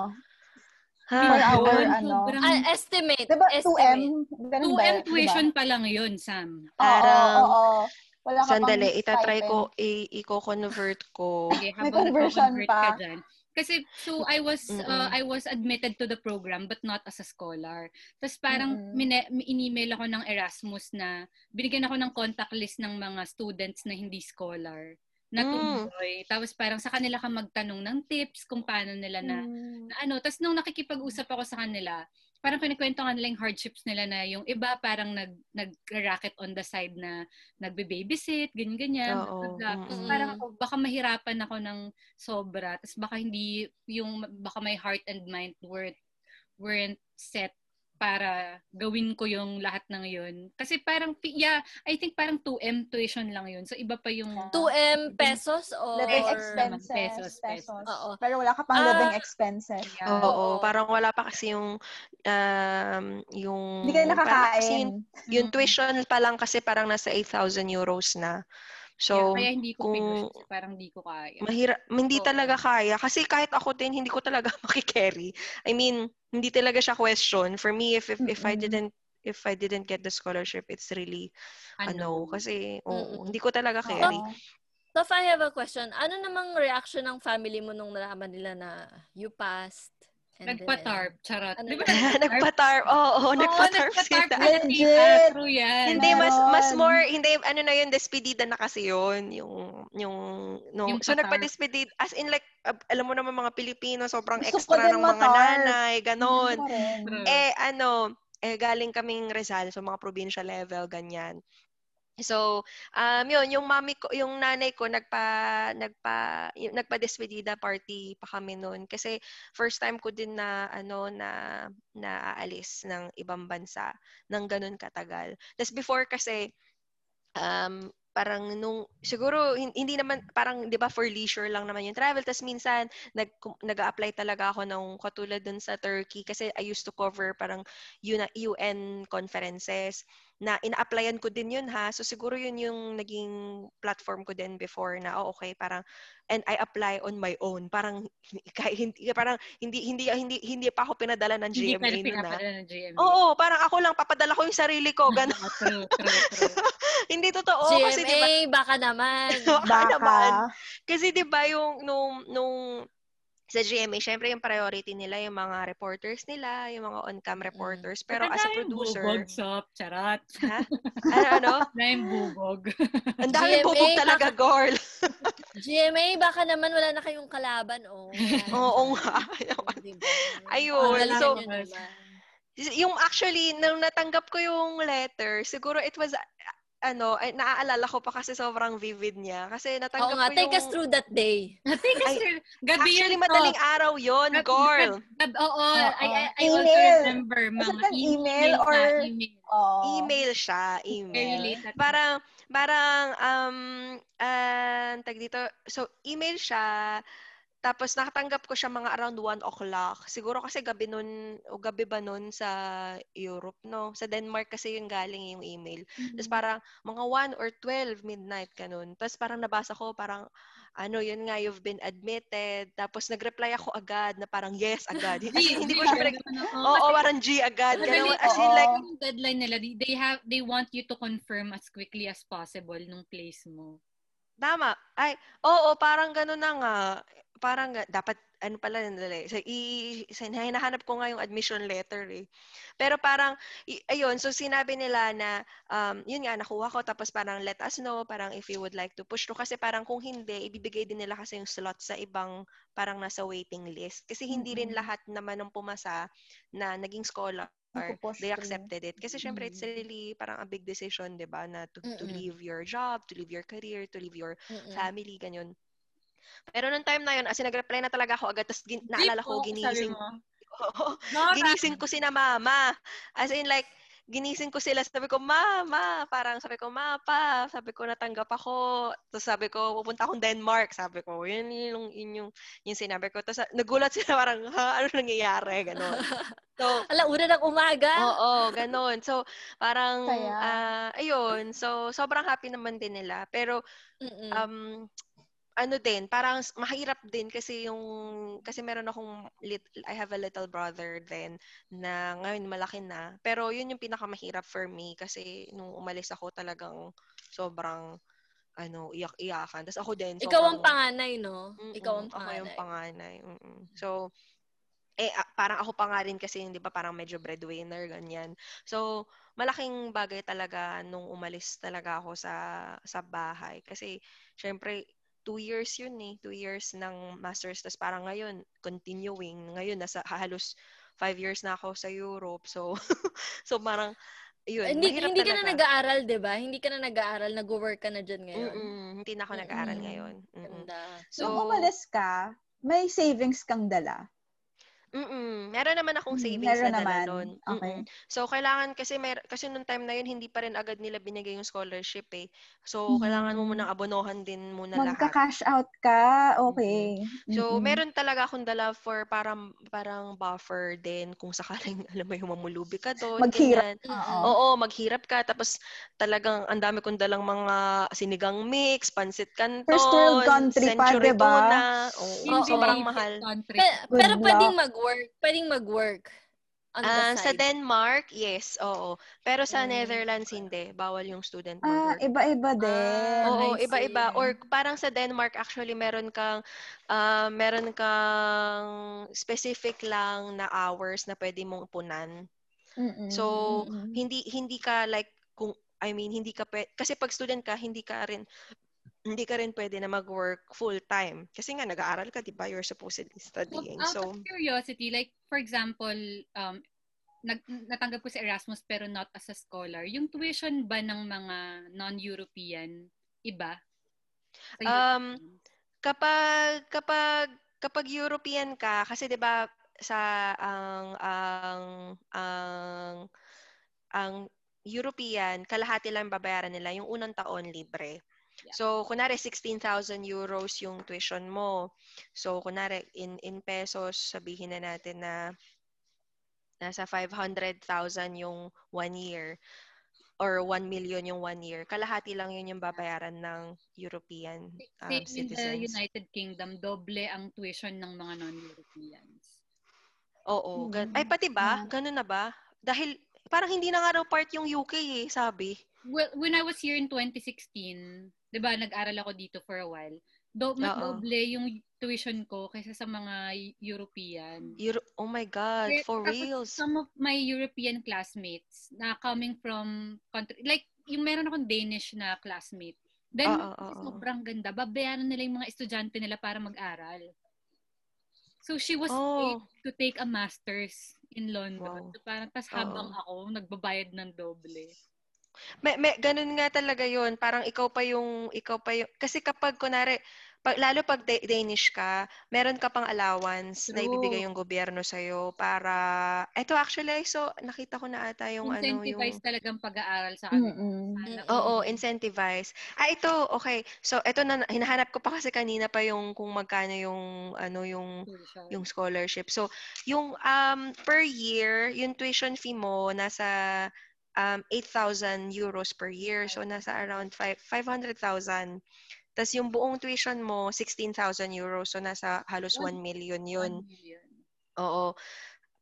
Ha, per hour, ano? Uh, estimate. Diba, 2M? 2M tuition diba? pa lang yun, Sam. Parang, oo, oo. Wala ka Sandali, itatry ko, i-convert ko. Okay, habang May conversion pa. Ka dyan. Kasi so I was uh, I was admitted to the program but not as a scholar. Tapos parang mm-hmm. mine, in-email ako ng Erasmus na binigyan ako ng contact list ng mga students na hindi scholar na mm. tuloy. Mm. Tapos parang sa kanila ka magtanong ng tips kung paano nila na, mm. na ano. Tapos nung nakikipag-usap ako sa kanila, parang kinikwento nga nila yung hardships nila na yung iba parang nag nag-racket on the side na nagbe-babysit, ganyan-ganyan. Tapos mm-hmm. parang ako, baka mahirapan ako ng sobra. Tapos baka hindi yung, baka my heart and mind weren't, weren't set para gawin ko yung lahat ng yun. Kasi parang, yeah, I think parang 2M tuition lang yun. So, iba pa yung... 2M pesos or... Living expenses. Pesos, pesos. Oo. Pero wala ka pang uh, living expenses. Yeah. Oo, oo, parang wala pa kasi yung... Um, yung Hindi ka nakakain. Yung, yung tuition pa lang kasi parang nasa 8,000 euros na. So, yeah, kaya hindi ko kung, parang hindi ko kaya. Mahirap, hindi so, talaga kaya. Kasi kahit ako din, hindi ko talaga *laughs* makikerry. I mean, hindi talaga siya question. For me, if if, mm-hmm. if I didn't if I didn't get the scholarship, it's really ano, kasi oh, mm-hmm. hindi ko talaga carry. So, if I have a question, ano namang reaction ng family mo nung nalaman nila na you passed? Nagpa-tarp, charot. Ano diba nagpa-tarp? Oo, oh, oh, nagpa-tarp, nagpa-tarp sila. Legit. True yan. Hindi, mas, mas more, hindi, ano na yun, despedida na kasi yun. Yung, yung, no. Yung so, nagpa-despedida, as in like, uh, alam mo naman mga Pilipino, sobrang Gusto extra ng mga nanay, ganon. Eh, ano, eh, galing kaming Rizal, so mga provincial level, ganyan. So, um, yun, yung mami ko, yung nanay ko, nagpa, nagpa, nagpa-despedida party pa kami noon. Kasi first time ko din na, ano, na, na aalis ng ibang bansa ng ganun katagal. Tapos before kasi, um, parang nung siguro hindi naman parang 'di ba for leisure lang naman yung travel tas minsan nag nag-apply talaga ako nung katulad dun sa Turkey kasi I used to cover parang UN conferences na ina-applyan ko din yun ha. So siguro yun yung naging platform ko din before na oh okay parang and I apply on my own. Parang *laughs* hindi parang hindi hindi hindi hindi pa ako pinadala ng GMA hindi noon na. ng GMA. Oo, parang ako lang papadala ko yung sarili ko ganun. *laughs* true, true, true. *laughs* hindi totoo GMA, kasi diba, baka naman. baka naman. Kasi 'di ba yung nung nung sa GMA, syempre yung priority nila yung mga reporters nila, yung mga on-cam mm. reporters. Pero as a producer... bubog, Sop. Charot. Ha? Ano, ano? *laughs* Yung bubog. Ang dami bubog talaga, baka, girl. *laughs* GMA, baka naman wala na kayong kalaban, oh. *laughs* Oo nga. Ayun. So, yung actually, nung natanggap ko yung letter, siguro it was ano, ay, naaalala ko pa kasi sobrang vivid niya. Kasi natanggap Oo nga, ko take us through that day. *laughs* take us through. Gabi actually, yan madaling to. araw yon girl. Gab, oo, I, I, I also remember mga email, email or email. Oh. email siya, email. Parang, parang, um, uh, tag dito, so, email siya, tapos nakatanggap ko siya mga around 1 o'clock. Siguro kasi gabi nun, o gabi ba nun sa Europe, no? Sa Denmark kasi yung galing yung email. Mm-hmm. Tapos parang mga 1 or 12 midnight ganun. Tapos parang nabasa ko, parang ano, yun nga, you've been admitted. Tapos nag-reply ako agad na parang yes agad. *laughs* In, hindi ko syempre, oo, oh, parang G agad. Ganun, as in like, deadline nila, they have, they want you to confirm as quickly as possible nung place mo. Tama. Ay, oo, parang gano'n na nga. Parang dapat ano pala eh. So, i, hinahanap ko nga yung admission letter eh. Pero parang, i, ayun, so sinabi nila na, um, yun nga, nakuha ko, tapos parang let us know, parang if you would like to push to. Kasi parang kung hindi, ibibigay din nila kasi yung slot sa ibang parang nasa waiting list. Kasi hindi mm-hmm. rin lahat naman ng pumasa na naging scholar or they accepted it. Kasi syempre, mm-hmm. it's really parang a big decision, di ba, na to, mm-hmm. to leave your job, to leave your career, to leave your mm-hmm. family, ganyan. Pero nung time na yun, as in, nag-reply na talaga ako agad, tapos gin- naalala ko, ginising. Oh, *laughs* ginising ko si na mama. As in, like, ginising ko sila, sabi ko, mama, parang sabi ko, mapa, sabi ko, natanggap ako. Tapos sabi ko, pupunta akong Denmark, sabi ko, yun, yun, yun, yun yung, yung sinabi ko. Tapos nagulat *laughs* sila, parang, ha, ano nangyayari, gano'n. So, Ala, una ng umaga. Oo, gano'n. So, parang, uh, ayun, so, sobrang happy naman din nila. Pero, Mm-mm. um, ano din, parang mahirap din kasi yung, kasi meron akong, lit, I have a little brother then na ngayon malaki na. Pero yun yung pinakamahirap for me kasi nung umalis ako talagang sobrang, ano, iyak-iyakan. Tapos ako din. Ikaw ang panganay, no? Mm-mm, Ikaw ang panganay. Ako yung panganay. Mm-mm. So, eh, parang ako pa nga rin kasi, di ba, parang medyo breadwinner, ganyan. So, malaking bagay talaga nung umalis talaga ako sa sa bahay. Kasi, syempre, two years yun eh. Two years ng master's. Tapos parang ngayon, continuing. Ngayon, nasa halos five years na ako sa Europe. So, *laughs* so parang, yun. Hindi, hindi ka na nag-aaral, di ba? Hindi ka na nag-aaral. Nag-work ka na dyan ngayon. Mm-mm, hindi na ako nag-aaral ngayon. Mm-mm. So, Nung umalis ka, may savings kang dala? Mm. Meron naman akong hmm, savings Meron na dala naman. nun. Okay. Mm-mm. So, kailangan kasi, mer- kasi nung time na yun, hindi pa rin agad nila binigay yung scholarship eh. So, mm. kailangan mo munang abonohan din muna Magka lahat. Magka-cash out ka? Okay. Mm-hmm. So, mm-hmm. meron talaga akong dala for parang, parang buffer din kung sakaling, *laughs* alam mo yung mamulubi ka doon. Maghirap. Oo, maghirap ka. Tapos, talagang ang dami kong dalang mga sinigang mix, pansit canton, First world country pa, diba? Oo, oh, sobrang mahal. Pero, pero pwedeng mag mag-work, pwedeng mag-work. On uh, sa Denmark, yes, oo. Pero sa mm. Netherlands, hindi. Bawal yung student mag-work. Ah, iba-iba din. Ah, oo, iba-iba. Or parang sa Denmark, actually, meron kang, uh, meron kang specific lang na hours na pwede mong punan. Mm-mm. So, hindi hindi ka like, kung, I mean, hindi ka, pwede, kasi pag student ka, hindi ka rin hindi ka rin pwede na mag-work full-time. Kasi nga, nag-aaral ka, di ba? You're supposedly studying. So, out of curiosity, like, for example, um, nag, natanggap ko si Erasmus pero not as a scholar. Yung tuition ba ng mga non-European, iba? um, kapag, kapag, kapag European ka, kasi di ba sa ang ang ang ang European, kalahati lang babayaran nila. Yung unang taon, libre. So, kunwari 16,000 euros yung tuition mo. So, kunwari in in pesos, sabihin na natin na nasa 500,000 yung one year or 1 million yung one year. Kalahati lang yun yung babayaran ng European um, Same citizens. in the United Kingdom, doble ang tuition ng mga non-Europeans. Oo. Gan- Ay, pati ba? Ganun na ba? Dahil parang hindi na nga raw part yung UK eh, sabi. Well, when I was here in 2016, 'di ba, nag-aral ako dito for a while. Do mas doble yung tuition ko kaysa sa mga European. Euro- oh my God, Kaya, for real. Some of my European classmates na coming from country, like, yung meron akong Danish na classmate. Then, uh, uh, sobrang ganda. Babayaran nila yung mga estudyante nila para mag-aral. So, she was oh. to take a master's in London. Wow. So, parang, tas habang uh, ako, nagbabayad ng doble. May, may, ganun nga talaga yon Parang ikaw pa yung, ikaw pa yung, kasi kapag, kunwari, pag, lalo pag Danish ka, meron ka pang allowance True. na ibibigay yung gobyerno sa'yo para, eto actually, so, nakita ko na ata yung ano, yung... Incentivize talagang pag-aaral sa kanila. Mm-hmm. Oo, incentivize. Ah, ito, okay. So, ito na, hinahanap ko pa kasi kanina pa yung kung magkano yung, ano, yung, yung scholarship. So, yung um, per year, yung tuition fee mo, nasa um, 8,000 euros per year. So, nasa around 5, 500,000 Tapos yung buong tuition mo, 16,000 euros. So, nasa halos 1 One- million yun. One million. Oo.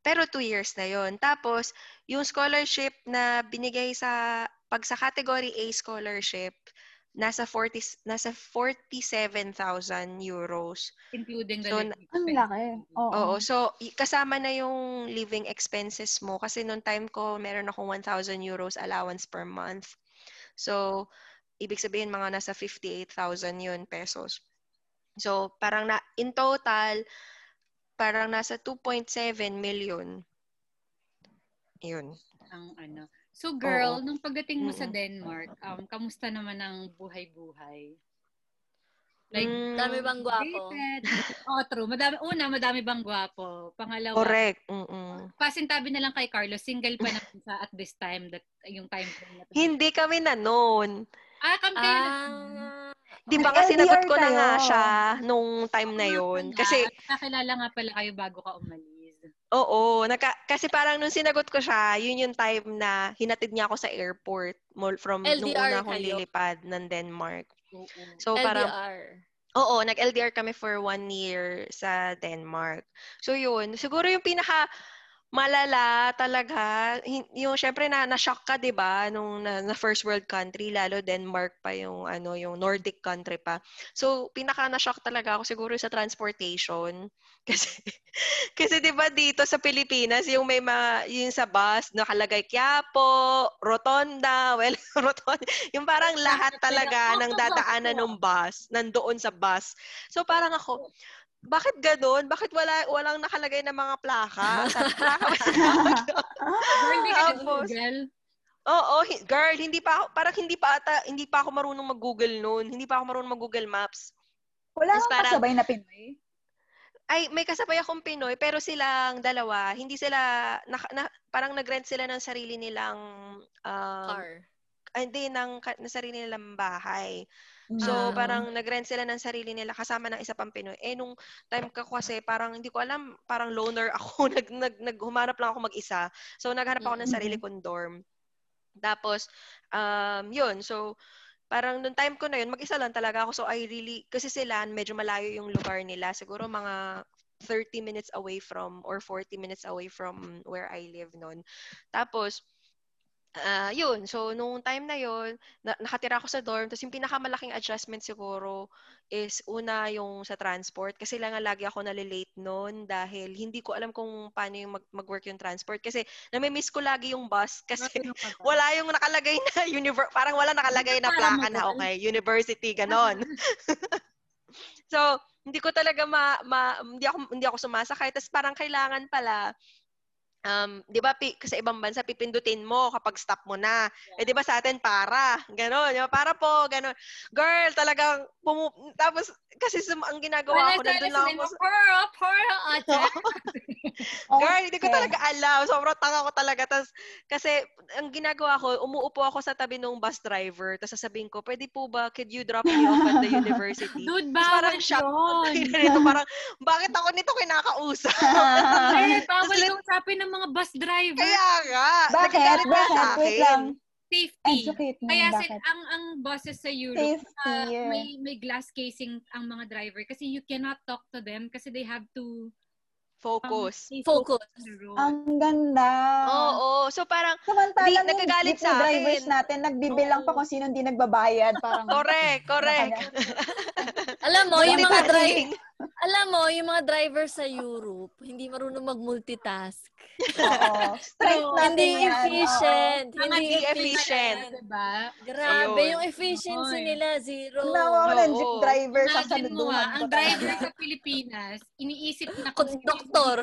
Pero two years na yon. Tapos, yung scholarship na binigay sa, pag sa category A scholarship, nasa 40, nasa 47,000 euros. Including the So, living Ang expenses. laki. Oo. Oo. So, kasama na yung living expenses mo. Kasi nung time ko, meron akong 1,000 euros allowance per month. So, ibig sabihin mga nasa 58,000 yun pesos. So, parang na, in total, parang nasa 2.7 million. Yun. Ang ano. So girl, Oo. nung pagdating mo sa Mm-mm. Denmark, um, kamusta naman ang buhay-buhay? Like, Mm, Dami bang gwapo? *laughs* Oo, true. Madami, una, madami bang gwapo? Pangalawa, correct. Mm-mm. pasintabi na lang kay Carlos, single pa naman sa at this time, that yung time frame na to. Hindi kami na noon. Ah, kam kayo na. Ah, Di ba Nag-LDR sinagot ko na nga siya nung time na yon. Kasi Nakilala nga pala kayo bago ka umalis. Oo, naka, kasi parang nung sinagot ko siya, yun yung time na hinatid niya ako sa airport from nung LDR una akong kayo? lilipad ng Denmark. Oo. So parang, LDR. oo, nag-LDR kami for one year sa Denmark. So yun, siguro yung pinaka malala talaga, yung syempre na na-shock ka 'di ba nung na, na first world country lalo Denmark pa yung ano yung Nordic country pa. So pinaka na-shock talaga ako siguro sa transportation *laughs* kasi kasi 'di ba dito sa Pilipinas yung may mga yung sa bus nakalagay Quiapo, Rotonda, *laughs* well Rotonda, yung parang lahat talaga ng dadaanan ng bus nandoon sa bus. So parang ako bakit ganun? Bakit wala walang nakalagay na mga plaka? Sabi, *laughs* plaka ba *laughs* Girl, hindi ka Google. Oo, hi- girl, hindi pa ako, parang hindi pa ata, hindi pa ako marunong mag-Google noon. Hindi pa ako marunong mag-Google Maps. Wala kang parang- kasabay na Pinoy. Ay, may kasabay akong Pinoy, pero silang dalawa, hindi sila, na, na- parang nag-rent sila ng sarili nilang, um, Car. ay, hindi, ng, ng sarili nilang bahay. So, Ah. parang nag-rent sila ng sarili nila kasama ng isa pang Pinoy. Eh, nung time ko kasi, parang hindi ko alam, parang loner *laughs* ako. nag, nag, naghumanap lang ako mag-isa. So, naghanap ako ng sarili kong dorm. Tapos, um, yun. So, parang nung time ko na yun, mag-isa lang talaga ako. So, I really, kasi sila, medyo malayo yung lugar nila. Siguro mga 30 minutes away from, or 40 minutes away from where I live noon. Tapos, ah yun. So, nung time na yun, na- nakatira ako sa dorm. Tapos yung pinakamalaking adjustment siguro is una yung sa transport. Kasi lang nga lagi ako nalilate noon dahil hindi ko alam kung paano yung mag- mag-work yung transport. Kasi namimiss ko lagi yung bus *laughs* kasi ka ba? wala yung nakalagay na *laughs* univer parang wala nakalagay na plaka na okay, university ganon. *laughs* so, hindi ko talaga ma, ma hindi ako hindi ako sumasakay. Tapos parang kailangan pala um, 'di ba pi, sa ibang bansa pipindutin mo kapag stop mo na. Eh 'di ba sa atin para, ganon, 'di ba? Para po, ganon. Girl, talagang pumu- tapos kasi sum- ang ginagawa ko nandun lang ako Puro, puro, ate. Girl, hindi ko talaga alam. Sobrang tanga ko talaga. Tas, kasi, ang ginagawa ko, umuupo ako sa tabi ng bus driver. Tapos sasabihin ko, pwede po ba, could you drop me off at the university? Dude, Tapos bawal parang shock. yun. *laughs* Nito, parang, bakit ako nito kinakausap? *laughs* Eh, bawal Tapos, yung usapin ng mga bus driver. Kaya nga. Bakit? Bakit? sa Wait akin. lang. Safety. Educate mo. Kaya si, bakit? ang ang buses sa Europe, Safety. ah, may may glass casing ang mga driver kasi you cannot talk to them kasi they have to um, Focus. stay Focus. road. Ang ganda. Oo. So, parang, Samantalang Di, nagagalit sa akin. drivers natin, nagbibilang pa Oo. kung sino hindi nagbabayad. Parang, correct, correct. Alam mo, yung mga driver. *laughs* alam mo, yung mga driver sa Europe, hindi marunong mag-multitask. Oo. Straight So, hindi yan. efficient. Mga Hindi Hindi efficient. efficient. Diba? Grabe, Ayun. yung efficiency Oy. nila, zero. Oo. Nawa ako ng jeep Oo. driver sa saluduhan ah, ang driver sa Pilipinas, iniisip na kung sino yung Konduktor.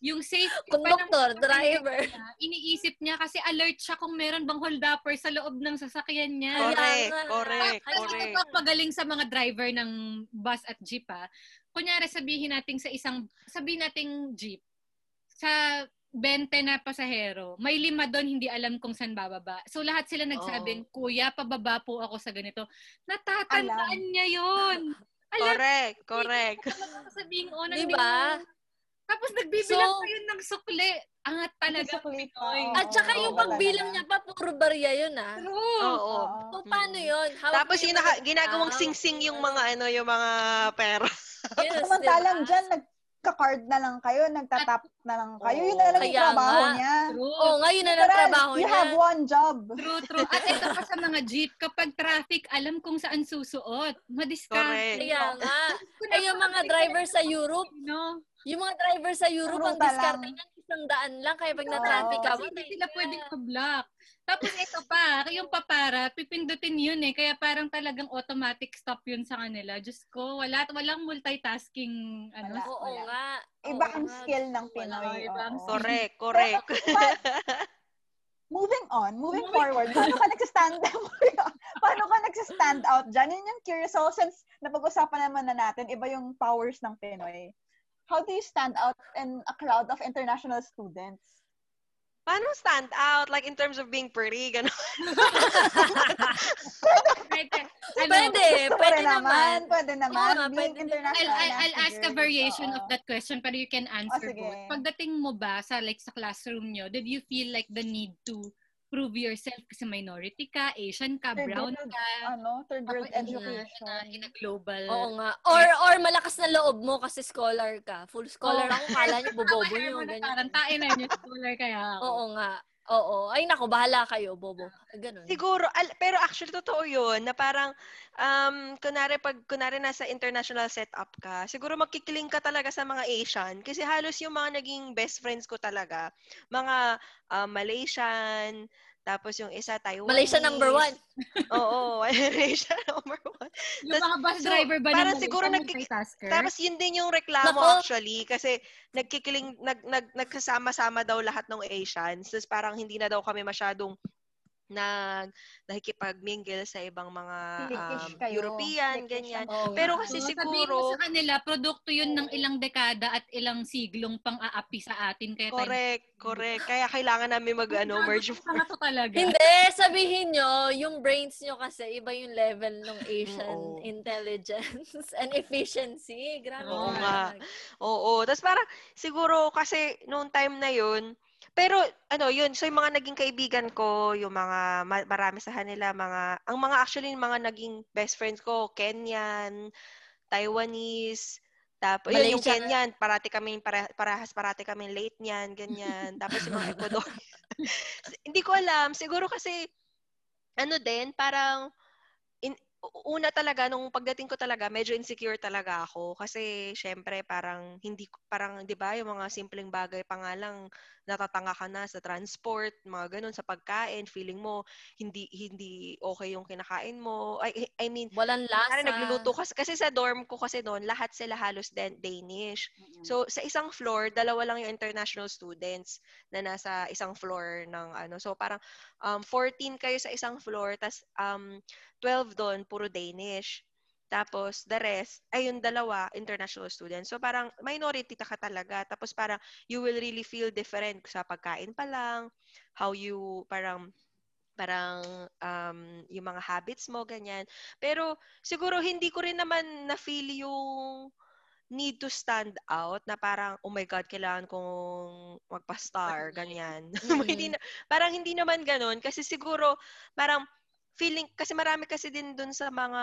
Yung safety pa Conductor, ng- driver. niya, iniisip niya kasi alert siya kung meron bang hold-upper sa loob ng sasakyan niya. Correct, nga. correct, Alam mo correct. ba pagaling sa mga driver ng bus at jeep ah? Kunyari sabihin natin sa isang, sabihin nating jeep, sa 20 na pasahero, may lima doon hindi alam kung saan bababa. So lahat sila nagsabing, kuya, pababa po ako sa ganito. Natatandaan niya yon. Alam, Correct, correct. sabihin, oh, Di nandun ba? yung- Tapos nagbibilang So- pa yun ng sukli. Angat talaga. Sukli Pinoy. At saka yung pagbilang niya pa, puro barya yun ah. True. Oo. So, paano yun? Hawak Tapos yung naka, ginagawang sing-sing yung mga ano, yung mga pera. *laughs* Yes, Samantalang diba? dyan, nagka-card na lang kayo, nagtatap na lang kayo. Yun na lang yung trabaho nga. niya. True. Oo, ngayon na lang Literal, trabaho you niya. have one job. True, true. At ito pa sa mga jeep, kapag traffic, alam kung saan susuot. Madiskarte. Kaya nga. Eh, yung mga driver sa Europe, No? Yung mga driver sa Europe, ang diskarte lang. niyan, isang daan lang. Kaya pag na-traffic ka, hindi sila ka. pwedeng pa-block. Tapos ito pa, yung papara, pipindutin yun eh. Kaya parang talagang automatic stop yun sa kanila. Diyos ko, wala, walang multitasking. Ano, Wala. Oo nga. Iba Oo ang nga. skill ng Wala. Pinoy. iba ang oo. skill. Correct, correct. *laughs* Moving on, moving forward, paano ka nagsistand *laughs* paano ka nagsistand out dyan? Yun yung curious ako since napag-usapan naman na natin, iba yung powers ng Pinoy. How do you stand out in a crowd of international students? Paano stand out? Like in terms of being pretty, gano'n. Pwede. Ano, Pwede, pwede rin naman. Pwede naman. Nga, Being pwede naman. international. I'll, I'll, I'll ask a variation oo. of that question pero you can answer sige. both. Pagdating mo ba sa like sa classroom nyo, did you feel like the need to prove yourself kasi minority ka, Asian ka, Third brown world, ka, Ano, third world in a- education. in a, in a global Oo nga. Or or malakas na loob mo kasi scholar ka. Full scholar Oo. ako. Kala niyo bobobo niyo. Ganyan. Parang tayo na yun yung scholar kaya ako. Oo nga. Oo. Ay nako, bahala kayo, bobo. Ganun. Siguro, al- pero actually totoo yun, na parang, um, kunwari, pag, kunwari nasa international setup ka, siguro magkikiling ka talaga sa mga Asian. Kasi halos yung mga naging best friends ko talaga, mga ah, Malaysian, tapos yung isa Taiwanese. Malaysia number one. *laughs* Oo, Malaysia number one. Yung mga bus so, driver ba parang ng siguro Malaysia, nagkik- multitasker? Tapos yun din yung reklamo Nako. actually kasi nagkikiling nag, nag nagkasama-sama daw lahat ng Asians. Tapos parang hindi na daw kami masyadong nag nakikipag-mingle sa ibang mga um, kayo. European, Cliquish ganyan. Oo Pero kasi sabihin siguro mo sa kanila, produkto yun ng ilang dekada at ilang siglong pang-aapi sa atin. Kaya tayo- correct, correct. Kaya kailangan namin mag ano, merge to talaga. Hindi, sabihin nyo, yung brains nyo kasi, iba yung level ng Asian Oo. intelligence and efficiency. Grabe. Oo nga. Oo. Tapos parang siguro kasi noong time na yun, pero ano yun, so yung mga naging kaibigan ko, yung mga ma- marami sa kanila, mga, ang mga actually yung mga naging best friends ko, Kenyan, Taiwanese, tapos yun, yung Malaysia. Kenyan, parati kami, para, parahas parati kami late niyan, ganyan. Tapos yung mga *laughs* Ecuador. Hindi ko alam, siguro kasi, ano din, parang, in, una talaga nung pagdating ko talaga medyo insecure talaga ako kasi syempre parang hindi parang 'di ba yung mga simpleng bagay pa nga lang natatanga ka na sa transport mga ganun sa pagkain feeling mo hindi hindi okay yung kinakain mo I I mean Walang lasa. Kaya nagluluto kasi, kasi sa dorm ko kasi doon, lahat sila halos Dan- Danish. So, sa isang floor, dalawa lang yung international students na nasa isang floor ng ano. So, parang um, 14 kayo sa isang floor, tas um, 12 doon, puro Danish. Tapos, the rest, ay yung dalawa, international students. So, parang minority ta ka talaga. Tapos, parang you will really feel different sa pagkain pa lang, how you, parang, parang um, yung mga habits mo, ganyan. Pero siguro hindi ko rin naman na-feel yung need to stand out na parang, oh my God, kailangan kong magpa-star, ganyan. *laughs* Mm. hindi na, parang hindi naman ganun. Kasi siguro, parang feeling, kasi marami kasi din dun sa mga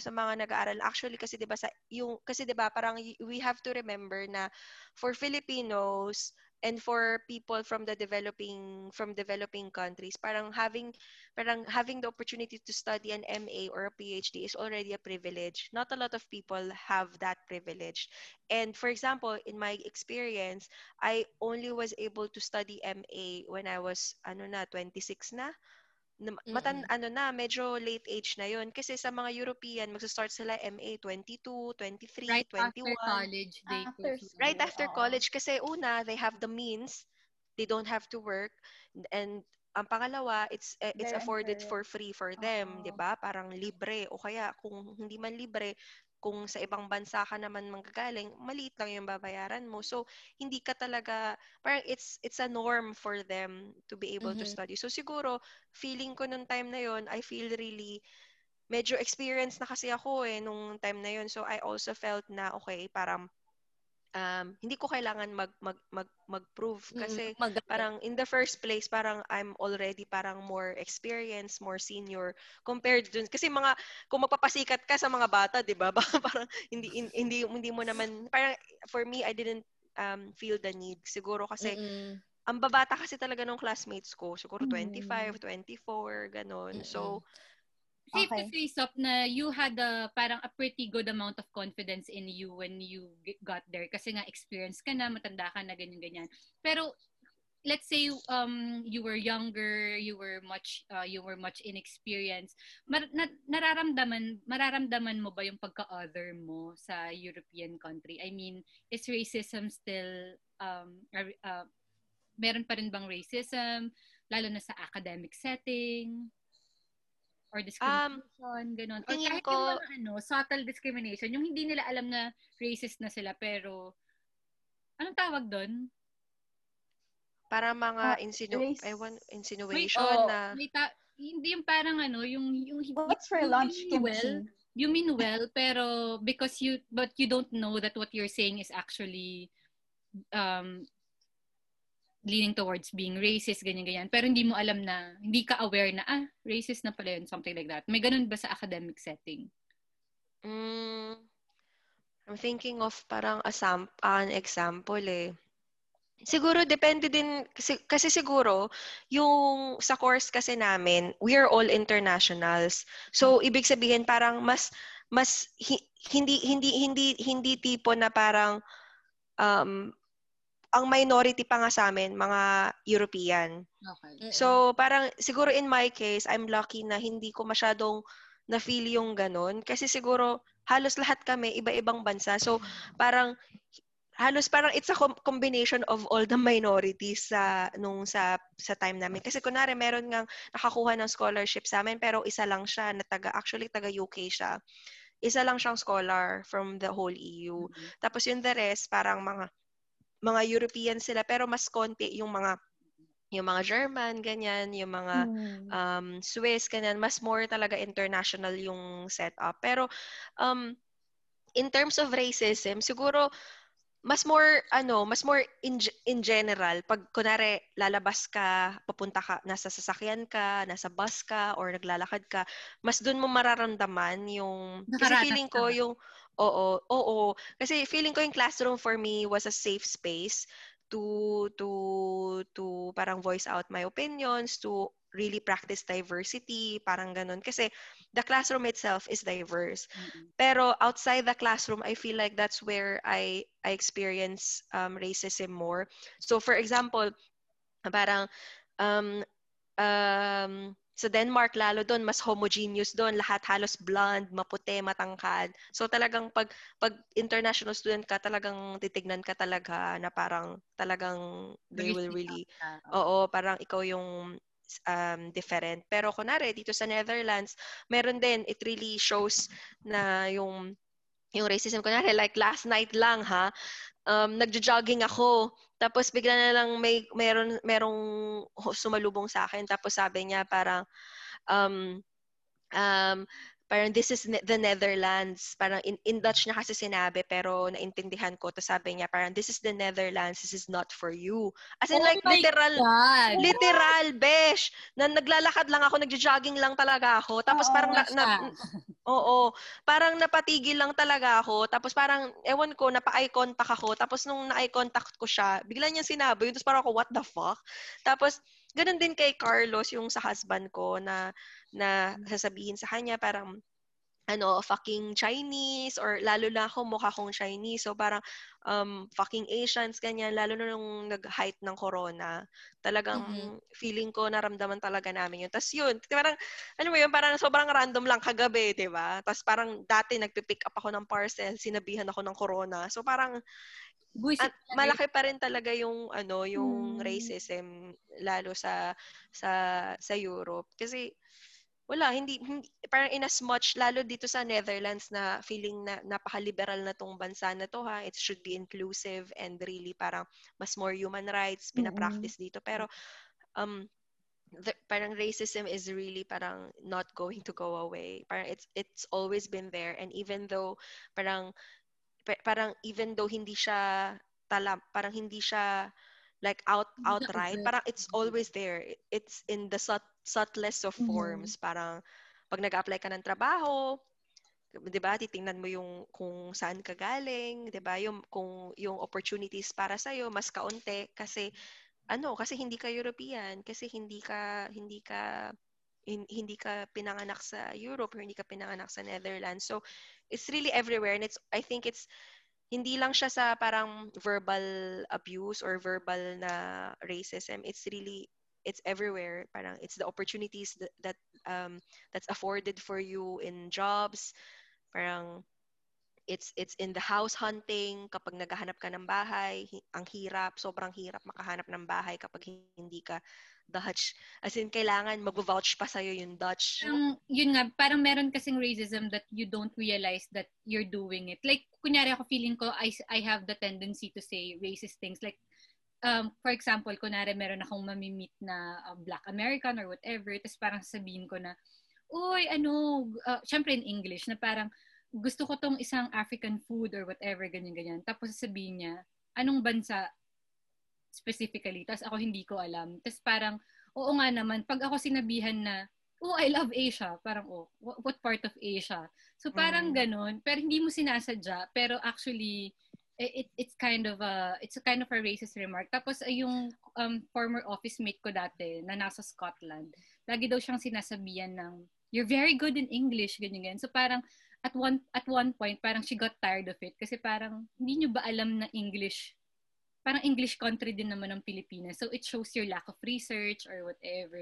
sa mga nag-aaral. Actually kasi 'di ba sa yung kasi 'di ba parang we have to remember na for Filipinos and for people from the developing from developing countries parang having parang having the opportunity to study an MA or a PhD is already a privilege. Not a lot of people have that privilege. And for example in my experience I only was able to study MA when I was ano na 26 na na- matan Mm-mm. ano na medyo late age na yon kasi sa mga European magsa-start sila MA 22, 23, right 21 after college, they After to- right school, after oo. college kasi una they have the means. They don't have to work. And ang pangalawa it's eh, it's They're afforded for free for them Oo. 'di ba? Parang libre. O kaya kung hindi man libre kung sa ibang bansa ka naman manggagaling maliit lang yung babayaran mo. So hindi ka talaga parang it's it's a norm for them to be able to Mhm. study. So siguro feeling ko nung time na yon I feel really medyo experience na kasi ako eh nung time na yon so I also felt na okay parang um, hindi ko kailangan mag mag mag mag-prove kasi Mag- parang in the first place parang I'm already parang more experienced, more senior compared dun kasi mga kung magpapasikat ka sa mga bata, 'di ba? *laughs* parang hindi hindi hindi mo naman parang for me I didn't um, feel the need siguro kasi Mm-mm. ang babata kasi talaga ng classmates ko, siguro Mm. 25, 24, ganun. So Safe Okay. to face up na you had a parang a pretty good amount of confidence in you when you got there kasi nga experience ka na, matanda ka na ganyan ganyan. Pero let's say um you were younger, you were much uh, you were much inexperienced. Mar- na- nararamdaman mararamdaman mo ba yung pagka-other mo sa European country? I mean, is racism still um uh, meron pa rin bang racism lalo na sa academic setting? Or discrimination, ganun. Or kahit ko- yung mga ano, subtle discrimination, yung hindi nila alam na racist na sila, pero, anong tawag doon? para mga Ah, insinu- race- ewan, May, insinuation oh, na may ta- hindi yung parang ano, yung, yung, What's for you lunch, mean well, kimchi? you mean well, pero because you, but you don't know that what you're saying is actually, um, leaning towards being racist, ganyan-ganyan. Pero hindi mo alam na, hindi ka aware na, ah, racist na pala yun, something like that. May ganun ba sa academic setting? Mm, I'm thinking of parang a sam- an example eh. Siguro depende din kasi, kasi siguro yung sa course kasi namin, we are all internationals. So ibig sabihin parang mas mas hi- hindi hindi hindi hindi tipo na parang um ang minority pa nga sa amin mga European. Okay. So, parang siguro in my case, I'm lucky na hindi ko masyadong na-feel yung ganun. Kasi siguro, halos lahat kami, iba-ibang bansa. So, parang, halos parang it's a com- combination of all the minorities sa nung sa sa time namin kasi kunare meron ngang nakakuha ng scholarship sa amin pero isa lang siya na taga actually taga UK siya isa lang siyang scholar from the whole EU Mhm. tapos yung the rest parang mga mga European sila pero mas konti yung mga yung mga German ganyan yung mga Hmm. um, Swiss, ganyan, mas more talaga international yung setup. Pero, um, in terms of racism, siguro, mas more, ano, mas more in, in general, pag kunwari lalabas ka, papunta ka, nasa sasakyan ka, nasa bus ka, or naglalakad ka, mas dun mo mararamdaman yung, kasi feeling ko yung, oo, oo, kasi feeling ko yung classroom for me was a safe space to to to parang voice out my opinions to really practice diversity parang ganun. Kasi the classroom itself is diverse. Mhm. pero outside the classroom I feel like that's where I I experience um, racism more. So for example parang um um sa Denmark lalo doon mas homogeneous doon lahat halos blonde maputi matangkad. So talagang pag pag international student ka talagang titignan ka talaga na parang talagang they will really Oo, parang ikaw yung um, different. Pero kunwari, dito sa Netherlands, meron din, it really shows na yung yung racism. Kunwari, like last night lang ha, um, nagjo-jogging ako. Tapos bigla na lang may meron merong sumalubong sa akin. Tapos sabi niya parang um, um, parang this is the Netherlands. Parang in, in Dutch niya kasi sinabi pero naintindihan ko. Tapos sabi niya parang this is the Netherlands. This is not for you. As in Oh like literal God! Literal, besh. Na naglalakad lang ako, nagjo-jogging lang talaga ako. Tapos Oo, parang na, na- oo, parang napatigil lang talaga ako. Tapos parang ewan ko, napa-eye contact ako. Tapos nung na-eye contact ko siya, bigla niyang sinabi, yun. tapos parang ako, what the fuck? Tapos ganun din kay Carlos, yung sa husband ko na na sasabihin sa kanya parang ano, fucking Chinese or lalo na ako mukha kong Chinese. So parang um, fucking Asians, ganyan. Lalo na nung nag-height ng corona. Talagang Mhm. feeling ko naramdaman talaga namin yun. Tapos yun, parang, ano mo yun, parang sobrang random lang kagabi, di ba? Tapos parang dati nagpipick up ako ng parcel, sinabihan ako ng corona. So parang Buisit at malaki pa rin talaga yung ano yung Hmm. racism lalo sa sa sa Europe kasi wala hindi, hindi parang in as much lalo dito sa Netherlands na feeling na napaka-liberal na tong bansa na to ha? It should be inclusive and really parang mas more human rights pina-practice dito. Pero um the, parang racism is really parang not going to go away. Parang it's it's always been there. And even though parang parang even though hindi siya tala, parang hindi siya like out outright, parang it's always there. It's in the sut, subtlest of mm-hmm. forms. Mm-hmm. Parang pag nag-apply ka ng trabaho, 'di ba? Titingnan mo yung kung saan ka galing, 'di ba? Yung kung yung opportunities para sa iyo mas kaunti kasi ano, kasi hindi ka European, kasi hindi ka hindi ka hindi ka pinanganak sa Europe or hindi ka pinanganak sa Netherlands. So it's really everywhere and it's I think it's hindi lang siya sa parang verbal abuse or verbal na racism. It's really it's everywhere. Parang it's the opportunities that, that um that's afforded for you in jobs, Parang it's it's in the house hunting kapag naghahanap ka ng bahay ang hirap sobrang hirap makahanap ng bahay kapag hindi ka Dutch. As in kailangan mag-vouch pa sa'yo yung Dutch. Um, yun nga parang meron kasing racism that you don't realize that you're doing it. Like kunyari ako feeling ko I, I have the tendency to say racist things. Like um, for example kunwari meron akong mamimit na uh, black American or whatever tapos parang sabihin ko na uy, ano, uh, syempre in English, na parang, gusto ko tong isang African food or whatever, ganyan-ganyan. Tapos sasabihin niya, anong bansa specifically? Tapos ako hindi ko alam. Tapos parang, oo nga naman, pag ako sinabihan na, oh, I love Asia. Parang, oh, what part of Asia? So parang mm. ganun. Pero hindi mo sinasadya. Pero actually, it, it's kind of a it's a kind of a racist remark. Tapos ay yung um, former office mate ko dati na nasa Scotland, lagi daw siyang sinasabihan ng you're very good in English, ganyan, ganyan. So parang, at one at one point, parang she got tired of it kasi parang, hindi nyo ba alam na English, parang English country din naman ng Pilipinas. So it shows your lack of research or whatever.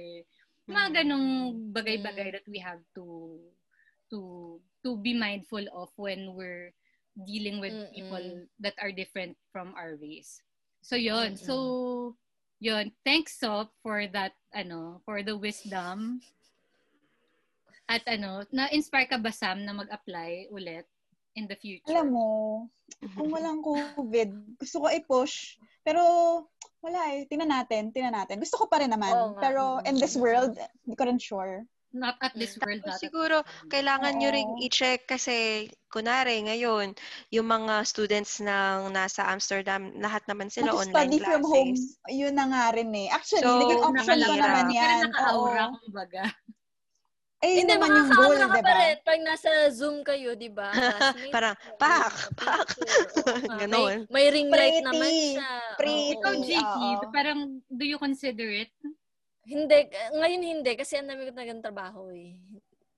Mga mm. ganong bagay-bagay that we have to to to be mindful of when we're dealing with Mm-mm. people that are different from our race. So yon. So yon. Thanks so for that ano, for the wisdom at ano, na-inspire ka ba, Sam, na mag-apply ulit in the future? Alam mo, kung walang COVID, gusto ko i-push. Pero, wala eh. Tingnan natin, tingnan natin. Gusto ko pa rin naman. Oh, pero in this world, hindi ko rin sure. Not at this world. Tapos siguro, kailangan oh. nyo ring i-check kasi, kunwari, ngayon, yung mga students ng nasa Amsterdam, lahat naman sila online study classes. from home, yun na nga rin eh. Actually, so, naging option ko naman yan. Pero naka-aura, kumbaga. Eh, hindi naman yung goal, di ba? Pag nasa Zoom kayo, *laughs* di ba? Parang, pak, pak. *laughs* Ganon. May, may ring light naman siya. Pretty. Ikaw, JT, parang, do you consider it? Hindi. Ngayon hindi. Kasi ang dami ko na trabaho eh.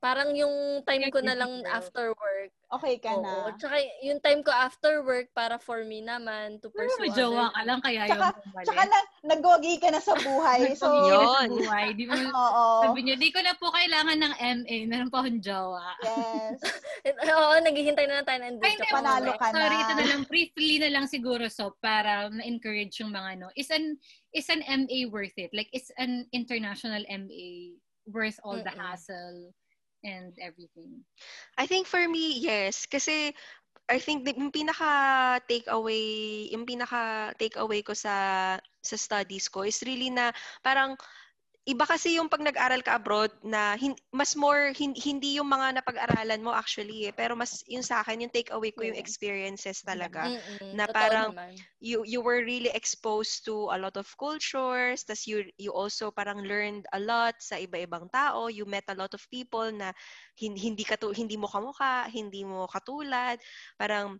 Parang yung time ko na lang after work. Okay ka na. Oo. Tsaka yung time ko after work para for me naman to pursue Pero jowa ka lang kaya tsaka, yung Tsaka na, nagwagi ka na sa buhay. so, yun. Sa buhay. Di mo, *laughs* Oo. Sabi niya, di ko na po kailangan ng MA. Meron pa akong jowa. Yes. *laughs* Oo, naghihintay na lang tayo ng Ay, panalo ka na. Sorry, ito na lang. Briefly na lang siguro so para ma-encourage yung mga no. Is an, is an MA worth it? Like, is an international MA worth all Mm-mm. the hassle? And everything? I think for me, yes. Kasi I think the, yung pinaka takeaway, yung pinaka takeaway ko sa sa studies ko is really na parang iba kasi yung pag nag-aral ka abroad na hin, mas more hin, hindi yung mga napag-aralan mo actually eh, pero mas yung sa akin yung take away ko yung experiences talaga. Mm-mm. na parang you you were really exposed to a lot of cultures tas you you also parang learned a lot sa iba-ibang tao. You met a lot of people na hindi, hindi ka hindi mo kamukha hindi mo katulad. Parang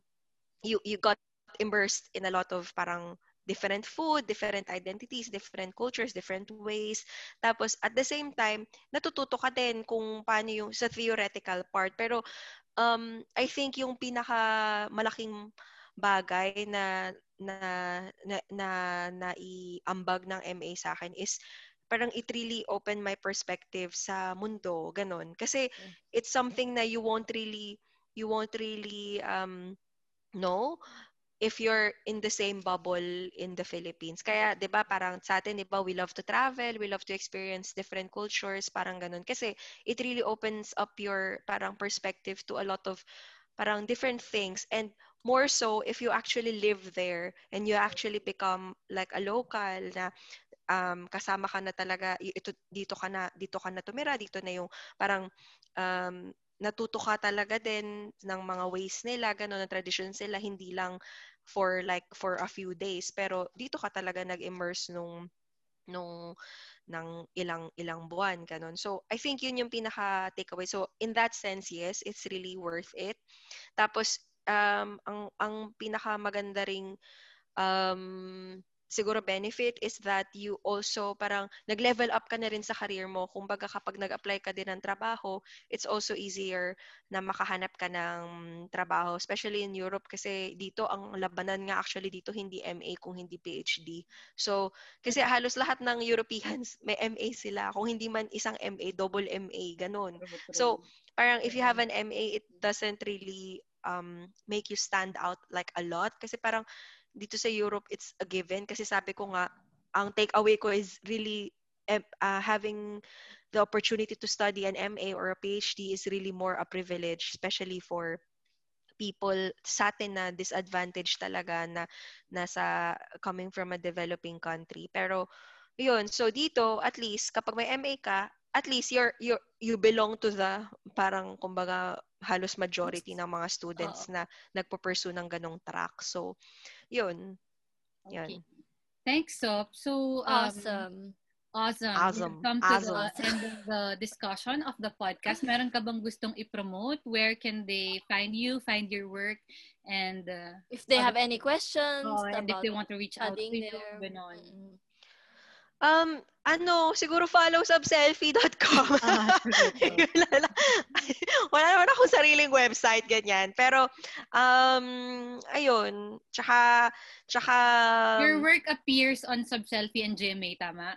you you got immersed in a lot of parang different food, different identities, different cultures, different ways. Tapos, at the same time, natututo ka din kung paano yung sa theoretical part. Pero, um, I think yung pinaka malaking bagay na na na na, na iambag ng MA sa akin is parang it really opened my perspective sa mundo, ganun. Kasi mm. it's something na you won't really you won't really um know if you're in the same bubble in the Philippines. Kaya, 'di ba, parang sa atin, 'di ba, we love to travel, we love to experience different cultures, parang ganun. Kasi it really opens up your parang perspective to a lot of parang different things and more so if you actually live there and you actually become like a local na um, kasama ka na talaga ito dito ka na dito ka na tumira dito na yung parang um, natuto ka talaga din ng mga ways nila, gano'n, ng traditions nila, hindi lang for like for a few days pero dito ka talaga nag-immerse nung nung ng ilang ilang buwan ganun. So I think yun yung pinaka takeaway. So in that sense, yes, it's really worth it. Tapos um ang ang pinaka maganda ring um siguro benefit is that you also parang nag-level up ka na rin sa career mo. Kung baga kapag nag-apply ka din ng trabaho, it's also easier na makahanap ka ng trabaho, especially in Europe kasi dito ang labanan nga actually dito hindi MA kung hindi PhD. So, kasi halos lahat ng Europeans may MA sila. Kung hindi man isang MA, double MA, ganun. So, parang if you have an MA, it doesn't really um, make you stand out like a lot kasi parang dito sa Europe, it's a given. Kasi sabi ko nga, ang takeaway ko is really uh, having the opportunity to study an MA or a PhD is really more a privilege, especially for people sa atin na disadvantage talaga na nasa coming from a developing country. Pero yun, so dito at least kapag may MA ka, at least you're, you're you belong to the parang kumbaga halos majority ng mga students Uh-oh. na nagpo-pursue ng ganong track. So yun. Yun. Okay. Thanks, Sop. So, um, awesome. Awesome. Awesome. We've come to awesome. the end of the discussion of the podcast. Meron ka bang gustong i-promote? Where can they find you, find your work, and uh, if they have any questions oh, and if they want to reach out to you, ganon. Mm-hmm. Um, ano, siguro follow subselfie.com. Ah, *laughs* Wala naman akong *laughs* sariling website, ganyan. Pero, um, ayun. Tsaka, tsaka... Your work appears on Subselfie and GMA, tama?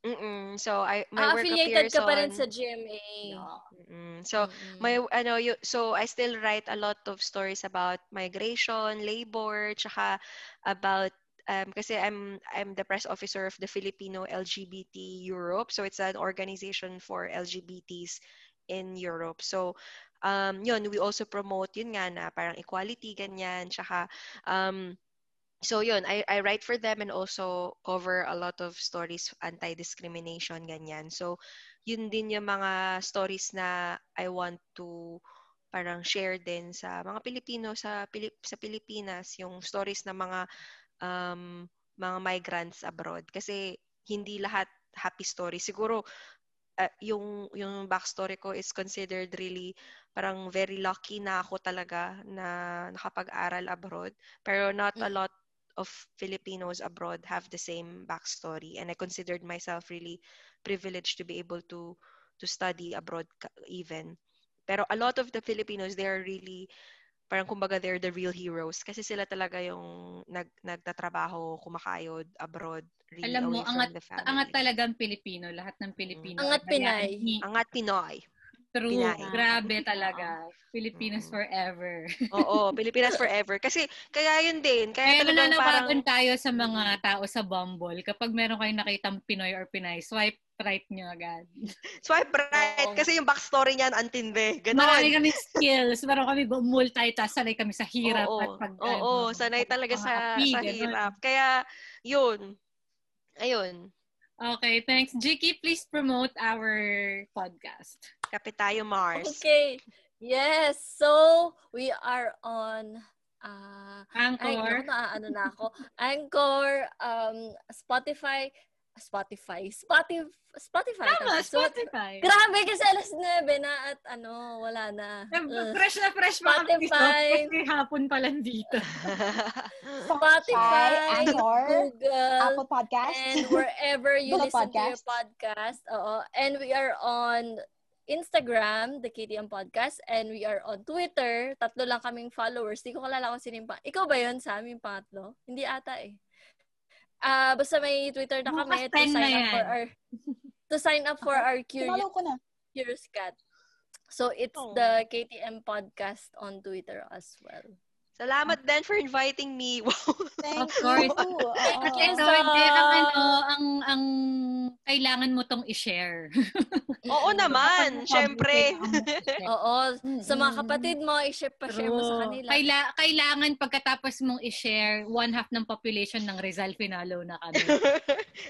Mm-mm. So I my ah, work affiliated ka pa rin sa GMA. Mm-mm. So Mm-mm. my ano you, so I still write a lot of stories about migration, labor, tsaka about um, kasi I'm I'm the press officer of the Filipino LGBT Europe. So it's an organization for LGBTs in Europe. So um, yun, we also promote yun nga na parang equality, ganyan. Tsaka, um, so yun, I, I write for them and also cover a lot of stories anti-discrimination, ganyan. So yun din yung mga stories na I want to parang share din sa mga Pilipino sa Pilip, sa Pilipinas, yung stories ng mga um, mga migrants abroad kasi hindi lahat happy story. Siguro uh, yung yung backstory ko is considered really parang very lucky na ako talaga na nakapag-aral abroad. Pero not a mm. lot of Filipinos abroad have the same backstory and I considered myself really privileged to be able to to study abroad even. Pero a lot of the Filipinos they are really parang kumbaga they're the real heroes kasi sila talaga yung nag nagtatrabaho, kumakayod abroad, really Alam mo, angat, the family. angat talagang Pilipino, lahat ng Pilipino. Angat Pinay. Angat Pinoy. True. Pinay. Grabe talaga. Filipinas mm. forever. *laughs* Oo, Pilipinas forever. Kasi, kaya yun din. Kaya, kaya nananawagan parang... tayo sa mga tao sa Bumble. Kapag meron kayong nakitang Pinoy or Pinay, swipe right nyo agad. *laughs* Swipe right. Oo. Kasi yung backstory niyan, antindi. Ganon. Marami kami skills. Meron kami multitask. Sanay kami sa hirap. Oo, at pag, oo, oo sanay talaga sa, api, sa hirap. Kaya, yun. Ayun. Okay, thanks. Jiki, please promote our podcast. Kapitayo Mars. Okay. Yes. So, we are on uh, Anchor. Ay, na, ano na ako. *laughs* Anchor, um, Spotify, Spotify. Spotify. Spotify. Tama, Spotify. So, grabe kasi alas 9 na at ano, wala na. Uh, fresh na fresh pa Spotify. Kasi hapon pa lang dito. *laughs* Spotify, Anchor, Google, Apple Podcast, and wherever you listen podcast. to your podcast. Oo. And we are on Instagram, The KTM Podcast, and we are on Twitter. Tatlo lang kaming followers. Di ko kalala kung sino pa. Ikaw ba yun sa aming pangatlo? Hindi ata eh. Ah, uh, basta may Twitter na kami to sign up for our to sign up for our *laughs* curious, ko na. curious cat. So it's oh. the KTM podcast on Twitter as well. Salamat din for inviting me. *laughs* Wow. Thank of course. You. At ito, hindi ang ano, ang, ang kailangan mo tong i-share. *laughs* Oo naman, syempre. *laughs* Oo. Sa mga kapatid mo, i-share pa share mo sa kanila. Kaila, kailangan pagkatapos mong i-share, one half ng population ng Rizal Finalo na kami.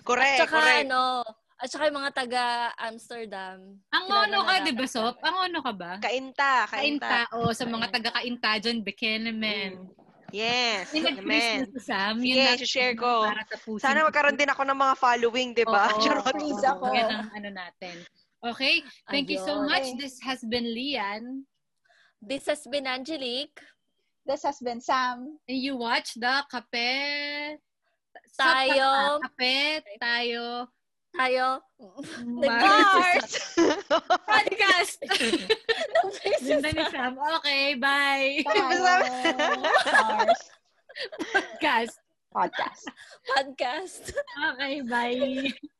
correct, At saka correct. ano, At saka yung mga taga Amsterdam. Ang ono ka, di ba, Sop? Ang ono ka ba? Kainta, kainta. Kainta, o. Sa mga taga-kainta dyan, Bekenemen. Mm. Yes. May nag-Chris na Sam. Sige, share ko. Sana magkaroon din ako ng mga following, di ba? Oo, *laughs* Charot. please ako. Yan ang ano natin. Okay, thank you so much. This has been Lian. This has been Angelique. This has been Sam. And you watch the Kape... Tayo. Kape, tayo. Tayo. Mars. *laughs* Podcast. *laughs* Ganda ni Sam. Okay, bye. Mars. Podcast. Podcast. Podcast. Okay, bye.